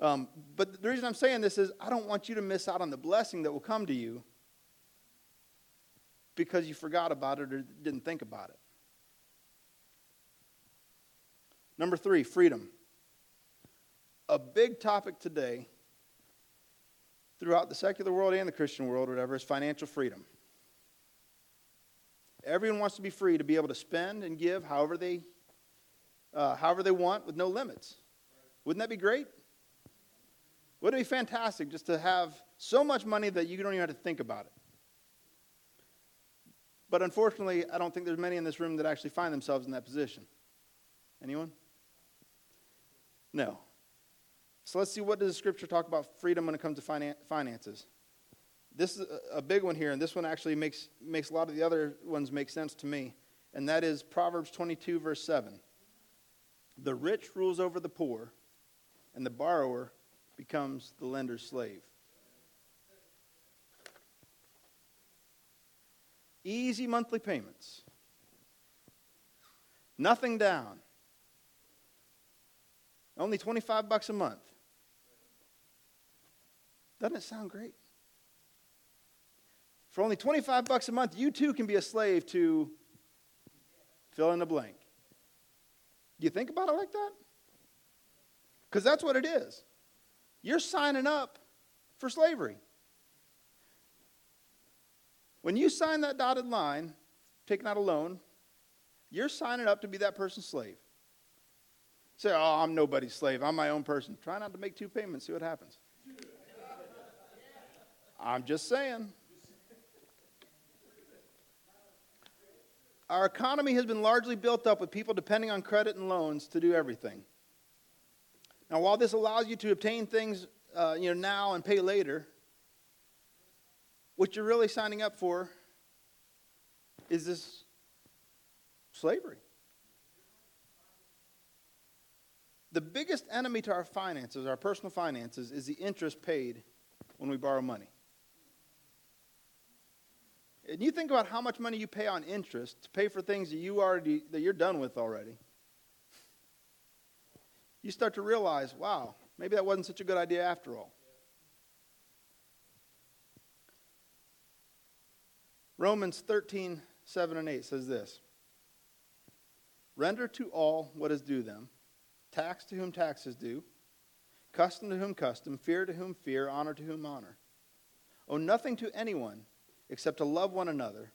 Um, but the reason I'm saying this is I don't want you to miss out on the blessing that will come to you because you forgot about it or didn't think about it. Number three, freedom. A big topic today throughout the secular world and the Christian world, whatever, is financial freedom. Everyone wants to be free to be able to spend and give however they, uh, however they want with no limits. Wouldn't that be great? Wouldn't it be fantastic just to have so much money that you don't even have to think about it? But unfortunately, I don't think there's many in this room that actually find themselves in that position. Anyone? No. So let's see what does the scripture talk about freedom when it comes to finan- finances. This is a big one here, and this one actually makes, makes a lot of the other ones make sense to me. And that is Proverbs 22, verse 7. The rich rules over the poor, and the borrower becomes the lender's slave. Easy monthly payments. Nothing down. Only 25 bucks a month. Doesn't it sound great? For only 25 bucks a month, you too can be a slave to fill in the blank. Do you think about it like that? Because that's what it is. You're signing up for slavery. When you sign that dotted line, taking out a loan, you're signing up to be that person's slave. Say, oh, I'm nobody's slave. I'm my own person. Try not to make two payments, see what happens. I'm just saying. Our economy has been largely built up with people depending on credit and loans to do everything. Now, while this allows you to obtain things uh, you know, now and pay later, what you're really signing up for is this slavery. The biggest enemy to our finances, our personal finances, is the interest paid when we borrow money. And you think about how much money you pay on interest to pay for things that you already that you're done with already. You start to realize, wow, maybe that wasn't such a good idea after all. Romans 13, 7 and 8 says this Render to all what is due them, tax to whom tax is due, custom to whom custom, fear to whom fear, honor to whom honor. Owe nothing to anyone except to love one another,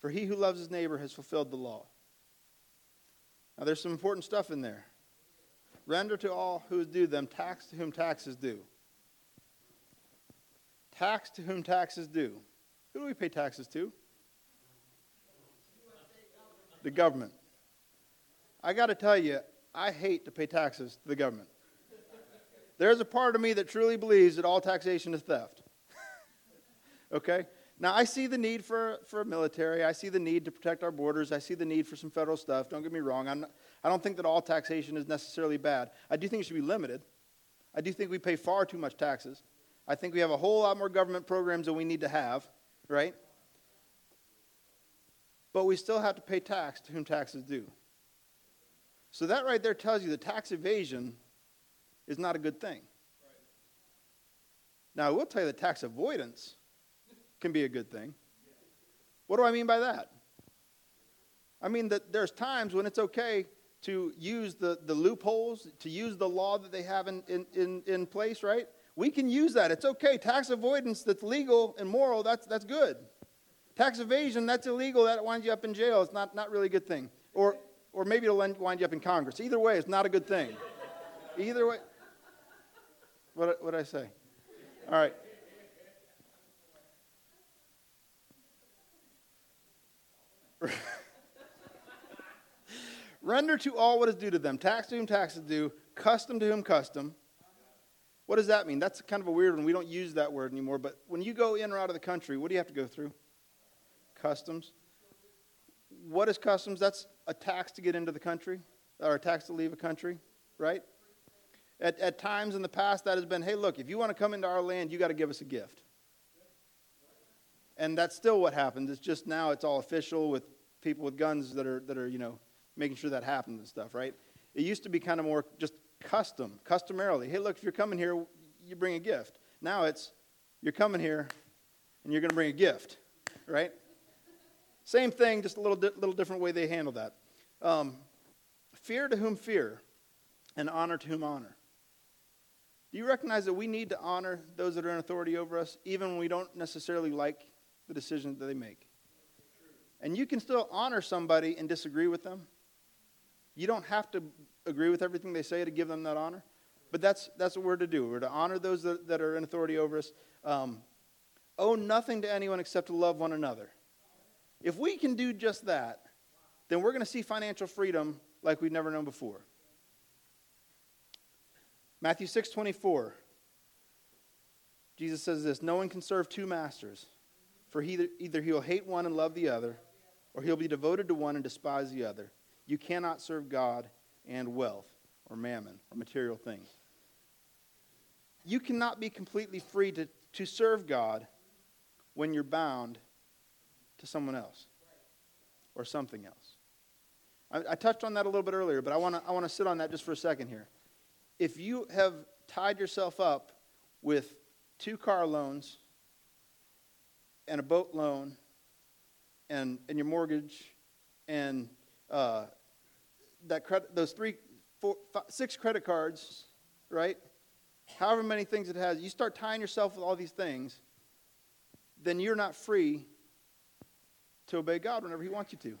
for he who loves his neighbor has fulfilled the law. Now, there's some important stuff in there. Render to all who is due them, tax to whom tax is due. Tax to whom tax is due. Who do we pay taxes to? The government. I got to tell you, I hate to pay taxes to the government. There's a part of me that truly believes that all taxation is theft. okay? Now, I see the need for, for a military. I see the need to protect our borders. I see the need for some federal stuff. Don't get me wrong. I'm not, I don't think that all taxation is necessarily bad. I do think it should be limited. I do think we pay far too much taxes. I think we have a whole lot more government programs than we need to have, right? But we still have to pay tax to whom taxes due. So that right there tells you that tax evasion is not a good thing. Now, I will tell you that tax avoidance can be a good thing. What do I mean by that? I mean that there's times when it's okay to use the, the loopholes, to use the law that they have in, in, in, in place, right? We can use that. It's okay. Tax avoidance that's legal and moral, that's, that's good. Tax evasion, that's illegal. That winds you up in jail. It's not, not really a good thing. Or, or maybe it'll wind you up in Congress. Either way, it's not a good thing. Either way. What what I say? All right. Render to all what is due to them. Tax to whom tax is due. Custom to whom custom. What does that mean? That's kind of a weird one. We don't use that word anymore. But when you go in or out of the country, what do you have to go through? Customs. What is customs? That's a tax to get into the country or a tax to leave a country, right? At, at times in the past, that has been hey, look, if you want to come into our land, you got to give us a gift. And that's still what happens. It's just now it's all official with people with guns that are, that are you know, making sure that happens and stuff, right? It used to be kind of more just custom, customarily. Hey, look, if you're coming here, you bring a gift. Now it's you're coming here and you're going to bring a gift, right? Same thing, just a little, di- little different way they handle that. Um, fear to whom fear, and honor to whom honor. Do you recognize that we need to honor those that are in authority over us, even when we don't necessarily like the decisions that they make? And you can still honor somebody and disagree with them. You don't have to agree with everything they say to give them that honor. But that's, that's what we're to do. We're to honor those that, that are in authority over us. Um, owe nothing to anyone except to love one another. If we can do just that, then we're going to see financial freedom like we've never known before. Matthew 6 24. Jesus says this No one can serve two masters, for he, either he will hate one and love the other, or he'll be devoted to one and despise the other. You cannot serve God and wealth, or mammon, or material things. You cannot be completely free to, to serve God when you're bound to someone else or something else. I, I touched on that a little bit earlier, but I want to I wanna sit on that just for a second here. If you have tied yourself up with two car loans and a boat loan and, and your mortgage and uh, that credit, those three, four, five, six credit cards, right? However many things it has, you start tying yourself with all these things, then you're not free to obey God whenever He wants you to.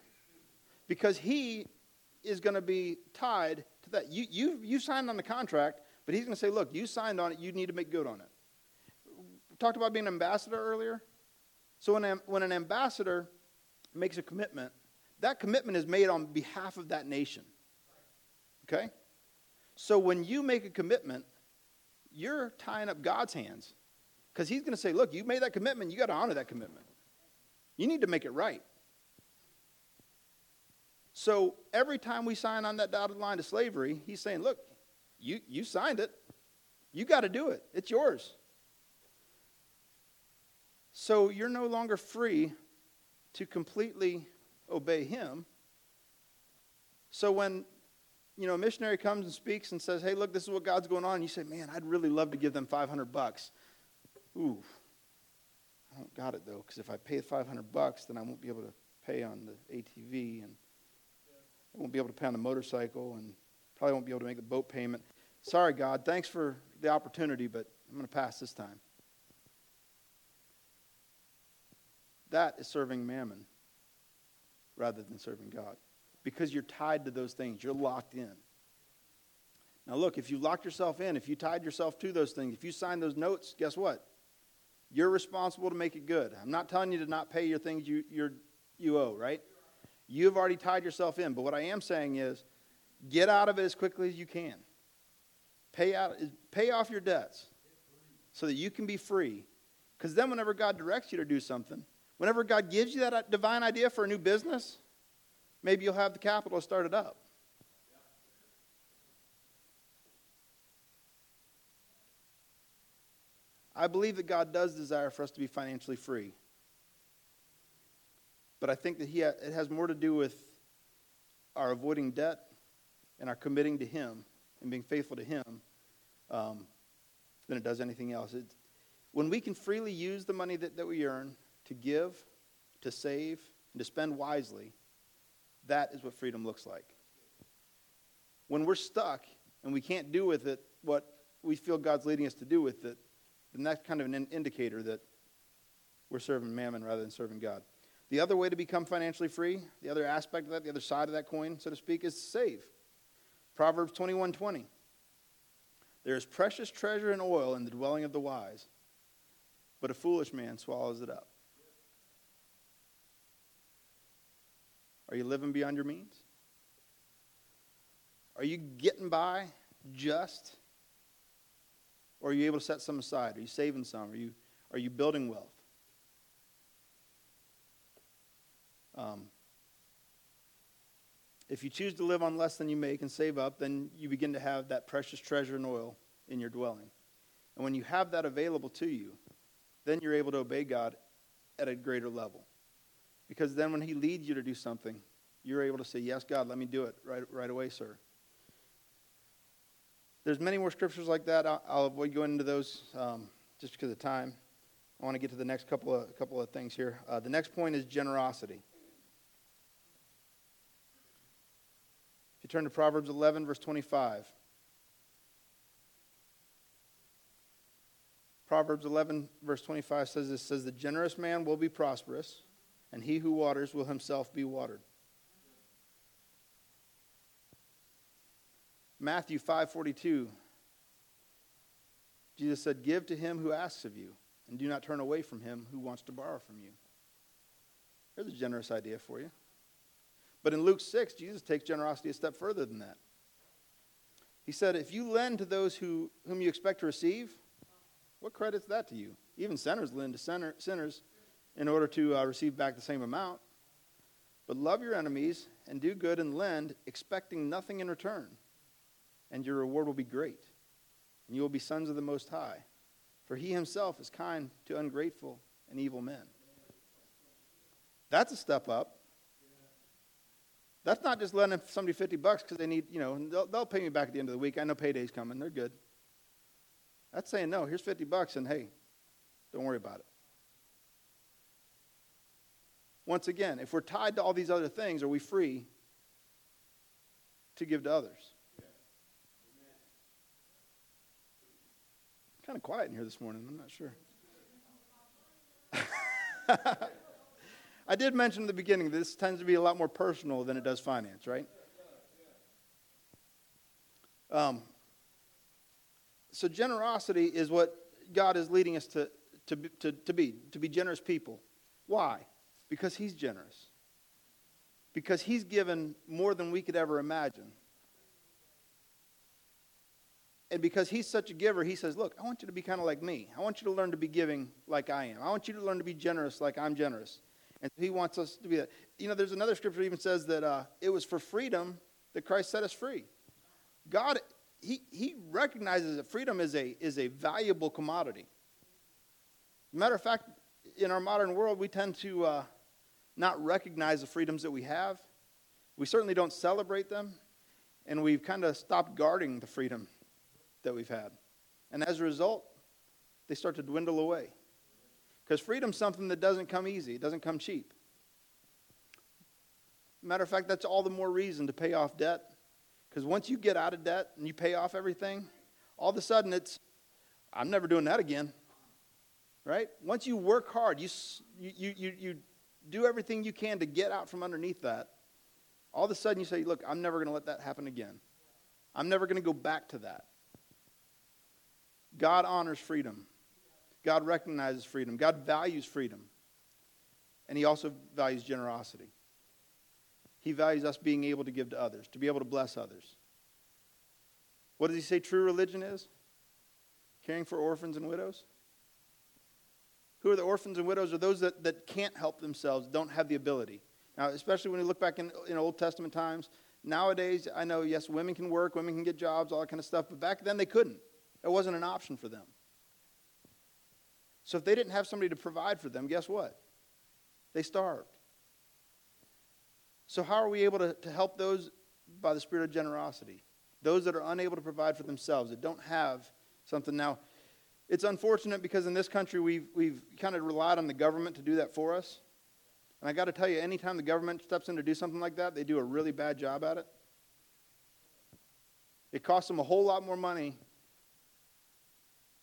Because He is going to be tied to that. You, you, you signed on the contract, but He's going to say, look, you signed on it, you need to make good on it. We talked about being an ambassador earlier. So when, when an ambassador makes a commitment, that commitment is made on behalf of that nation. Okay? So when you make a commitment, you're tying up God's hands. Because He's going to say, look, you made that commitment, you got to honor that commitment. You need to make it right. So every time we sign on that dotted line to slavery, he's saying, look, you, you signed it. You got to do it. It's yours. So you're no longer free to completely obey him. So when you know a missionary comes and speaks and says, "Hey, look, this is what God's going on," and you say, "Man, I'd really love to give them 500 bucks." Ooh, I don't got it though, because if I pay 500 bucks, then I won't be able to pay on the ATV, and I won't be able to pay on the motorcycle, and probably won't be able to make the boat payment. Sorry, God, thanks for the opportunity, but I'm going to pass this time. That is serving mammon rather than serving God because you're tied to those things. You're locked in. Now, look, if you locked yourself in, if you tied yourself to those things, if you signed those notes, guess what? You're responsible to make it good. I'm not telling you to not pay your things you, you owe, right? You've already tied yourself in. But what I am saying is, Get out of it as quickly as you can. Pay, out, pay off your debts so that you can be free. Because then, whenever God directs you to do something, whenever God gives you that uh, divine idea for a new business, maybe you'll have the capital to start it up. I believe that God does desire for us to be financially free. But I think that he ha- it has more to do with our avoiding debt and our committing to Him and being faithful to Him um, than it does anything else. It's, when we can freely use the money that, that we earn to give, to save, and to spend wisely, that is what freedom looks like. When we're stuck and we can't do with it what we feel God's leading us to do with it, then that's kind of an indicator that we're serving mammon rather than serving God. The other way to become financially free, the other aspect of that, the other side of that coin, so to speak, is to save. Proverbs 21 20. There is precious treasure and oil in the dwelling of the wise, but a foolish man swallows it up. Are you living beyond your means? Are you getting by just? Or are you able to set some aside? Are you saving some? Are you, are you building wealth? Um, if you choose to live on less than you make and save up, then you begin to have that precious treasure and oil in your dwelling. And when you have that available to you, then you're able to obey God at a greater level. Because then when He leads you to do something, you're able to say, Yes, God, let me do it right, right away, sir. There's many more scriptures like that. I'll, I'll avoid going into those um, just because of time. I want to get to the next couple of, couple of things here. Uh, the next point is generosity. If you turn to Proverbs 11, verse 25. Proverbs 11, verse 25 says this says, The generous man will be prosperous, and he who waters will himself be watered. Matthew 5:42 Jesus said, "Give to him who asks of you, and do not turn away from him who wants to borrow from you." There's a generous idea for you. But in Luke 6, Jesus takes generosity a step further than that. He said, If you lend to those who, whom you expect to receive, what credits that to you? Even sinners lend to sinner, sinners in order to uh, receive back the same amount. But love your enemies and do good and lend, expecting nothing in return. And your reward will be great. And you will be sons of the Most High. For he himself is kind to ungrateful and evil men. That's a step up. That's not just lending somebody 50 bucks because they need, you know, they'll, they'll pay me back at the end of the week. I know payday's coming. They're good. That's saying, no, here's 50 bucks and hey, don't worry about it. Once again, if we're tied to all these other things, are we free to give to others? Kind of quiet in here this morning. I'm not sure. I did mention in the beginning this tends to be a lot more personal than it does finance, right? Um, so generosity is what God is leading us to, to, to, to be, to be generous people. Why? Because He's generous. Because He's given more than we could ever imagine. And because He's such a giver, He says, Look, I want you to be kind of like me. I want you to learn to be giving like I am. I want you to learn to be generous like I'm generous. And he wants us to be that. You know, there's another scripture even says that uh, it was for freedom that Christ set us free. God, he, he recognizes that freedom is a, is a valuable commodity. Matter of fact, in our modern world, we tend to uh, not recognize the freedoms that we have. We certainly don't celebrate them, and we've kind of stopped guarding the freedom that we've had. And as a result, they start to dwindle away. Because freedom's something that doesn't come easy, it doesn't come cheap. Matter of fact, that's all the more reason to pay off debt. Because once you get out of debt and you pay off everything, all of a sudden it's, I'm never doing that again. Right? Once you work hard, you, you, you, you do everything you can to get out from underneath that, all of a sudden you say, Look, I'm never going to let that happen again. I'm never going to go back to that. God honors freedom. God recognizes freedom. God values freedom. And he also values generosity. He values us being able to give to others, to be able to bless others. What does he say true religion is? Caring for orphans and widows? Who are the orphans and widows? Are those that, that can't help themselves, don't have the ability. Now, especially when you look back in, in Old Testament times, nowadays, I know, yes, women can work, women can get jobs, all that kind of stuff, but back then they couldn't. It wasn't an option for them. So if they didn't have somebody to provide for them, guess what? They starved. So, how are we able to, to help those by the spirit of generosity? Those that are unable to provide for themselves, that don't have something. Now, it's unfortunate because in this country we've, we've kind of relied on the government to do that for us. And I got to tell you, anytime the government steps in to do something like that, they do a really bad job at it. It costs them a whole lot more money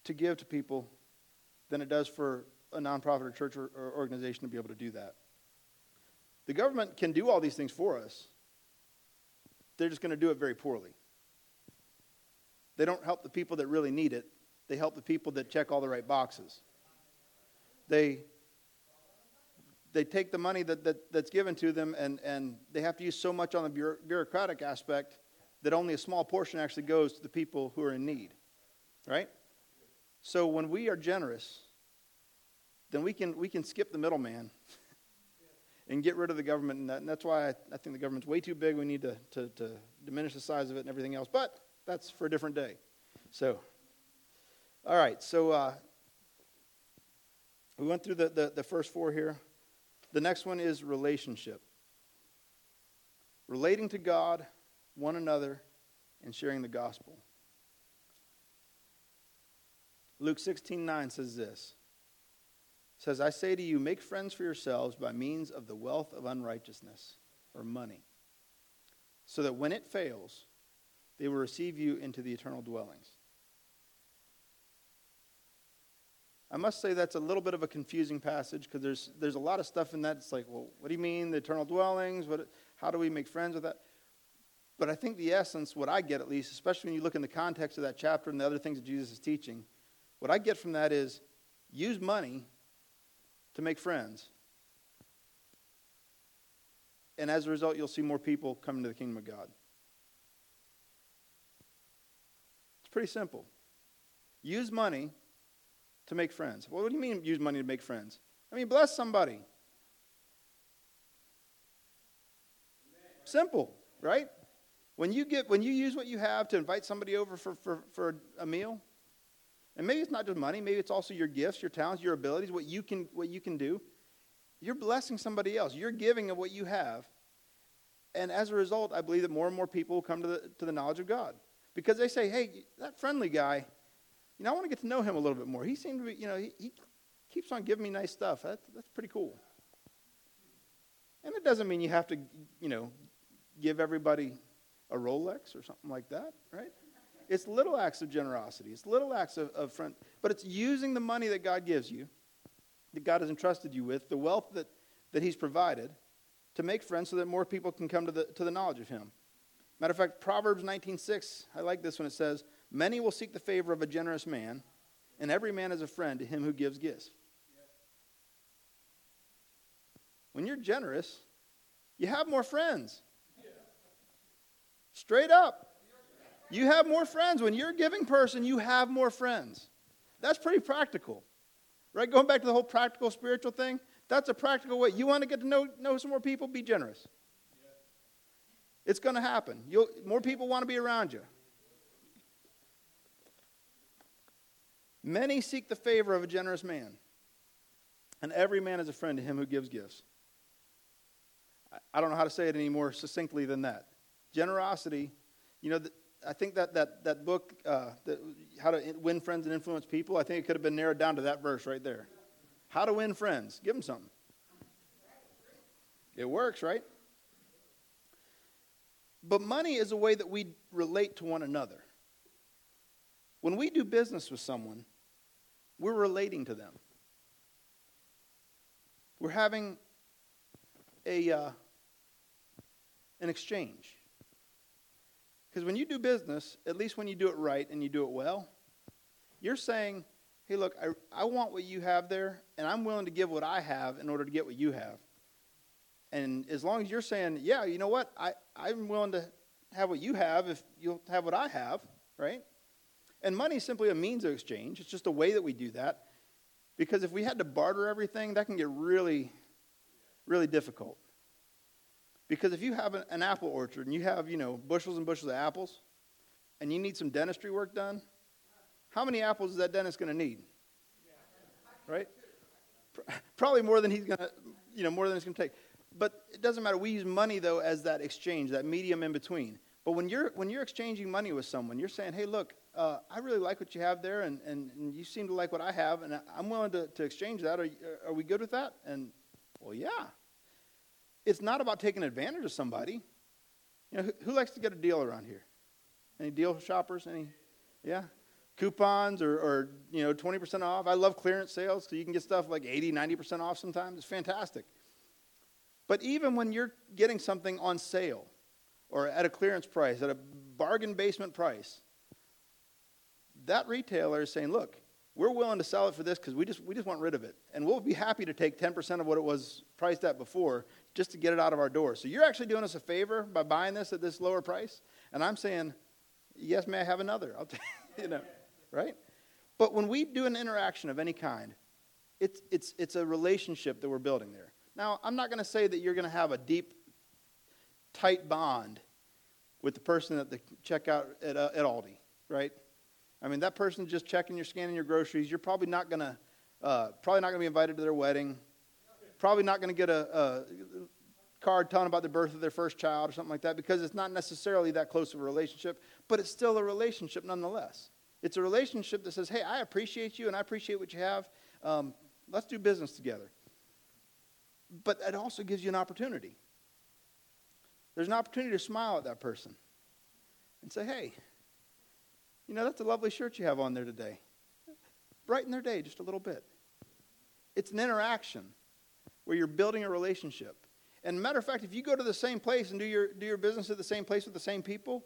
to give to people than it does for a nonprofit or church or, or organization to be able to do that. The government can do all these things for us, they're just going to do it very poorly. They don't help the people that really need it, they help the people that check all the right boxes. They, they take the money that, that, that's given to them and, and they have to use so much on the bureaucratic aspect that only a small portion actually goes to the people who are in need. Right? So when we are generous, then we can, we can skip the middleman and get rid of the government. And, that, and that's why I, I, think the government's way too big. We need to, to, to diminish the size of it and everything else. But that's for a different day. So, all right. So uh, we went through the, the, the first four here. The next one is relationship relating to God, one another, and sharing the gospel. Luke 16 9 says this. Says, I say to you, make friends for yourselves by means of the wealth of unrighteousness, or money, so that when it fails, they will receive you into the eternal dwellings. I must say that's a little bit of a confusing passage because there's, there's a lot of stuff in that. It's like, well, what do you mean, the eternal dwellings? What, how do we make friends with that? But I think the essence, what I get at least, especially when you look in the context of that chapter and the other things that Jesus is teaching, what I get from that is use money to make friends. And as a result, you'll see more people coming to the kingdom of God. It's pretty simple. Use money to make friends. What do you mean use money to make friends? I mean, bless somebody. Simple, right? When you get when you use what you have to invite somebody over for, for, for a meal, and maybe it's not just money, maybe it's also your gifts, your talents, your abilities, what you can, what you can do. You're blessing somebody else. You're giving of what you have. And as a result, I believe that more and more people will come to the, to the knowledge of God. Because they say, hey, that friendly guy, you know, I want to get to know him a little bit more. He seems to be, you know, he, he keeps on giving me nice stuff. That, that's pretty cool. And it doesn't mean you have to, you know, give everybody a Rolex or something like that, right? It's little acts of generosity. It's little acts of, of friend, but it's using the money that God gives you, that God has entrusted you with, the wealth that, that He's provided, to make friends so that more people can come to the, to the knowledge of Him. Matter of fact, Proverbs 19.6, I like this when it says, Many will seek the favor of a generous man, and every man is a friend to him who gives gifts. When you're generous, you have more friends. Straight up. You have more friends. When you're a giving person, you have more friends. That's pretty practical. Right? Going back to the whole practical spiritual thing, that's a practical way. You want to get to know, know some more people? Be generous. It's going to happen. You'll, more people want to be around you. Many seek the favor of a generous man, and every man is a friend to him who gives gifts. I don't know how to say it any more succinctly than that. Generosity, you know, I think that that, that book, uh, How to Win Friends and Influence People, I think it could have been narrowed down to that verse right there. How to win friends. Give them something. It works, right? But money is a way that we relate to one another. When we do business with someone, we're relating to them. We're having a, uh, an exchange. Because when you do business, at least when you do it right and you do it well, you're saying, hey, look, I, I want what you have there, and I'm willing to give what I have in order to get what you have. And as long as you're saying, yeah, you know what, I, I'm willing to have what you have if you'll have what I have, right? And money is simply a means of exchange. It's just a way that we do that. Because if we had to barter everything, that can get really, really difficult. Because if you have an, an apple orchard and you have, you know, bushels and bushels of apples, and you need some dentistry work done, how many apples is that dentist going to need? Right? Probably more than he's going to, you know, more than it's going to take. But it doesn't matter. We use money though as that exchange, that medium in between. But when you're when you're exchanging money with someone, you're saying, "Hey, look, uh, I really like what you have there, and, and, and, you seem to like what I have, and I'm willing to, to exchange that. Are, are we good with that?" And well, yeah. It's not about taking advantage of somebody. You know, who, who likes to get a deal around here? Any deal shoppers? Any? Yeah coupons or, or you know 20% off i love clearance sales so you can get stuff like 80 90% off sometimes it's fantastic but even when you're getting something on sale or at a clearance price at a bargain basement price that retailer is saying look we're willing to sell it for this because we just, we just want rid of it and we'll be happy to take 10% of what it was priced at before just to get it out of our door so you're actually doing us a favor by buying this at this lower price and i'm saying yes may i have another i'll take you know right? But when we do an interaction of any kind, it's, it's, it's a relationship that we're building there. Now, I'm not going to say that you're going to have a deep, tight bond with the person at the checkout at, uh, at Aldi, right? I mean, that person just checking your scanning your groceries. You're probably not going to, uh, probably not going to be invited to their wedding. Probably not going to get a, a card telling about the birth of their first child or something like that because it's not necessarily that close of a relationship, but it's still a relationship nonetheless. It's a relationship that says, hey, I appreciate you and I appreciate what you have. Um, let's do business together. But it also gives you an opportunity. There's an opportunity to smile at that person and say, hey, you know, that's a lovely shirt you have on there today. Brighten their day just a little bit. It's an interaction where you're building a relationship. And matter of fact, if you go to the same place and do your, do your business at the same place with the same people,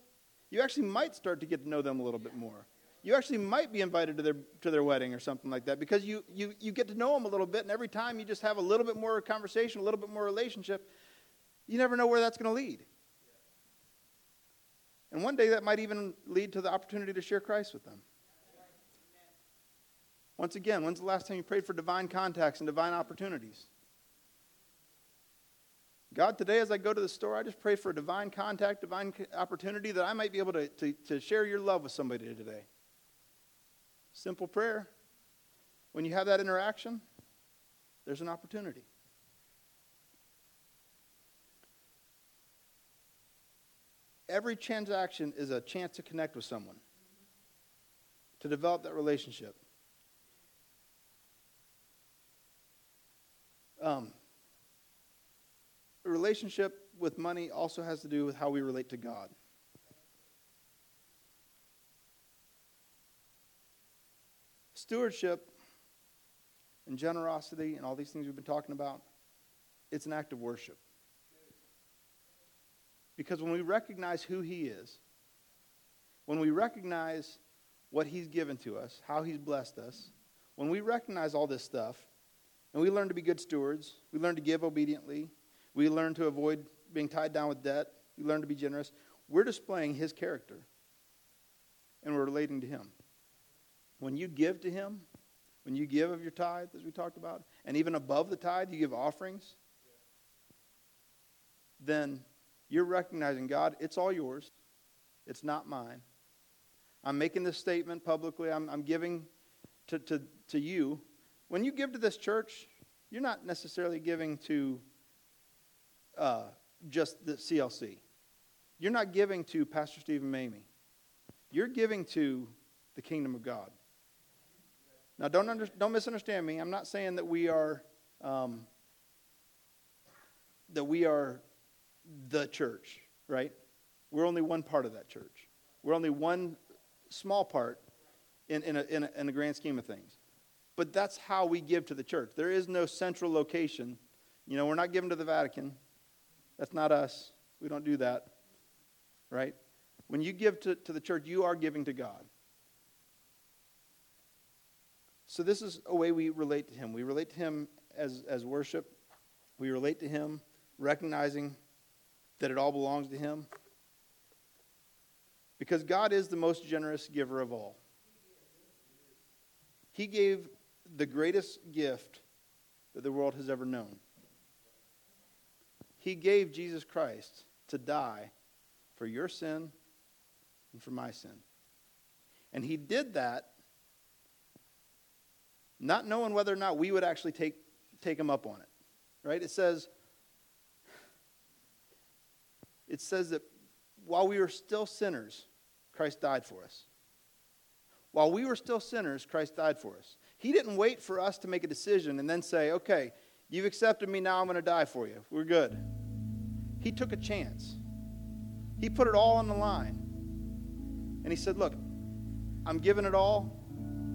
you actually might start to get to know them a little bit more you actually might be invited to their, to their wedding or something like that because you, you, you get to know them a little bit, and every time you just have a little bit more conversation, a little bit more relationship, you never know where that's going to lead. And one day that might even lead to the opportunity to share Christ with them. Once again, when's the last time you prayed for divine contacts and divine opportunities? God, today as I go to the store, I just pray for a divine contact, divine opportunity that I might be able to, to, to share your love with somebody today. Simple prayer. When you have that interaction, there's an opportunity. Every transaction is a chance to connect with someone, to develop that relationship. Um, relationship with money also has to do with how we relate to God. Stewardship and generosity and all these things we've been talking about, it's an act of worship. Because when we recognize who He is, when we recognize what He's given to us, how He's blessed us, when we recognize all this stuff, and we learn to be good stewards, we learn to give obediently, we learn to avoid being tied down with debt, we learn to be generous, we're displaying His character, and we're relating to Him. When you give to Him, when you give of your tithe, as we talked about, and even above the tithe, you give offerings, then you're recognizing God, it's all yours. It's not mine. I'm making this statement publicly. I'm, I'm giving to, to, to you. When you give to this church, you're not necessarily giving to uh, just the CLC. You're not giving to Pastor Stephen Mamie. You're giving to the kingdom of God. Now, don't, under, don't misunderstand me. I'm not saying that we are um, that we are the church, right? We're only one part of that church. We're only one small part in, in, a, in, a, in a grand scheme of things. But that's how we give to the church. There is no central location. You know, we're not giving to the Vatican. That's not us. We don't do that, right? When you give to, to the church, you are giving to God. So, this is a way we relate to Him. We relate to Him as, as worship, we relate to Him recognizing that it all belongs to Him? Because God is the most generous giver of all. He gave the greatest gift that the world has ever known. He gave Jesus Christ to die for your sin and for my sin. And He did that not knowing whether or not we would actually take, take Him up on it. Right? It says, it says that while we were still sinners, Christ died for us. While we were still sinners, Christ died for us. He didn't wait for us to make a decision and then say, okay, you've accepted me, now I'm going to die for you. We're good. He took a chance. He put it all on the line. And he said, look, I'm giving it all,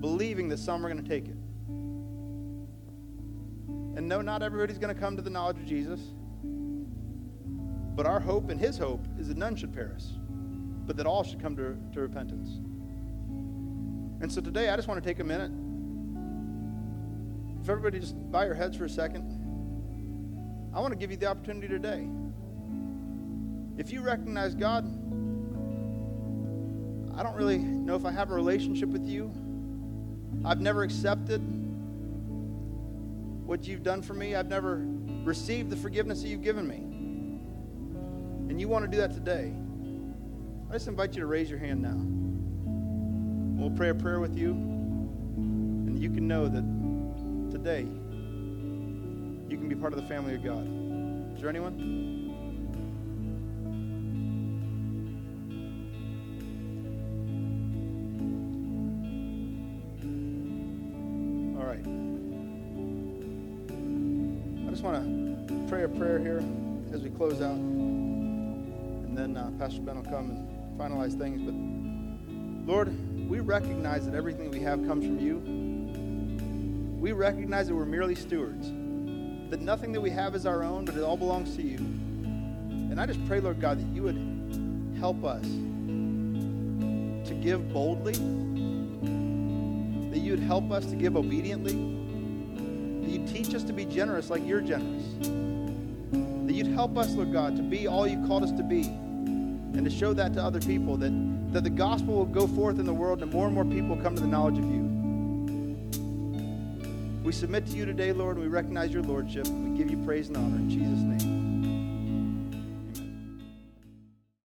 believing that some are going to take it. And no, not everybody's going to come to the knowledge of Jesus. But our hope and his hope is that none should perish, but that all should come to, to repentance. And so today, I just want to take a minute. If everybody just bow your heads for a second, I want to give you the opportunity today. If you recognize God, I don't really know if I have a relationship with you. I've never accepted what you've done for me. I've never received the forgiveness that you've given me and you want to do that today, I just invite you to raise your hand now. We'll pray a prayer with you, and you can know that today you can be part of the family of God. Is there anyone? Uh, Pastor Ben will come and finalize things. But Lord, we recognize that everything we have comes from you. We recognize that we're merely stewards, that nothing that we have is our own, but it all belongs to you. And I just pray, Lord God, that you would help us to give boldly, that you'd help us to give obediently, that you'd teach us to be generous like you're generous that you'd help us, Lord God, to be all you called us to be and to show that to other people that, that the gospel will go forth in the world and more and more people come to the knowledge of you. We submit to you today, Lord, and we recognize your lordship. We give you praise and honor in Jesus' name.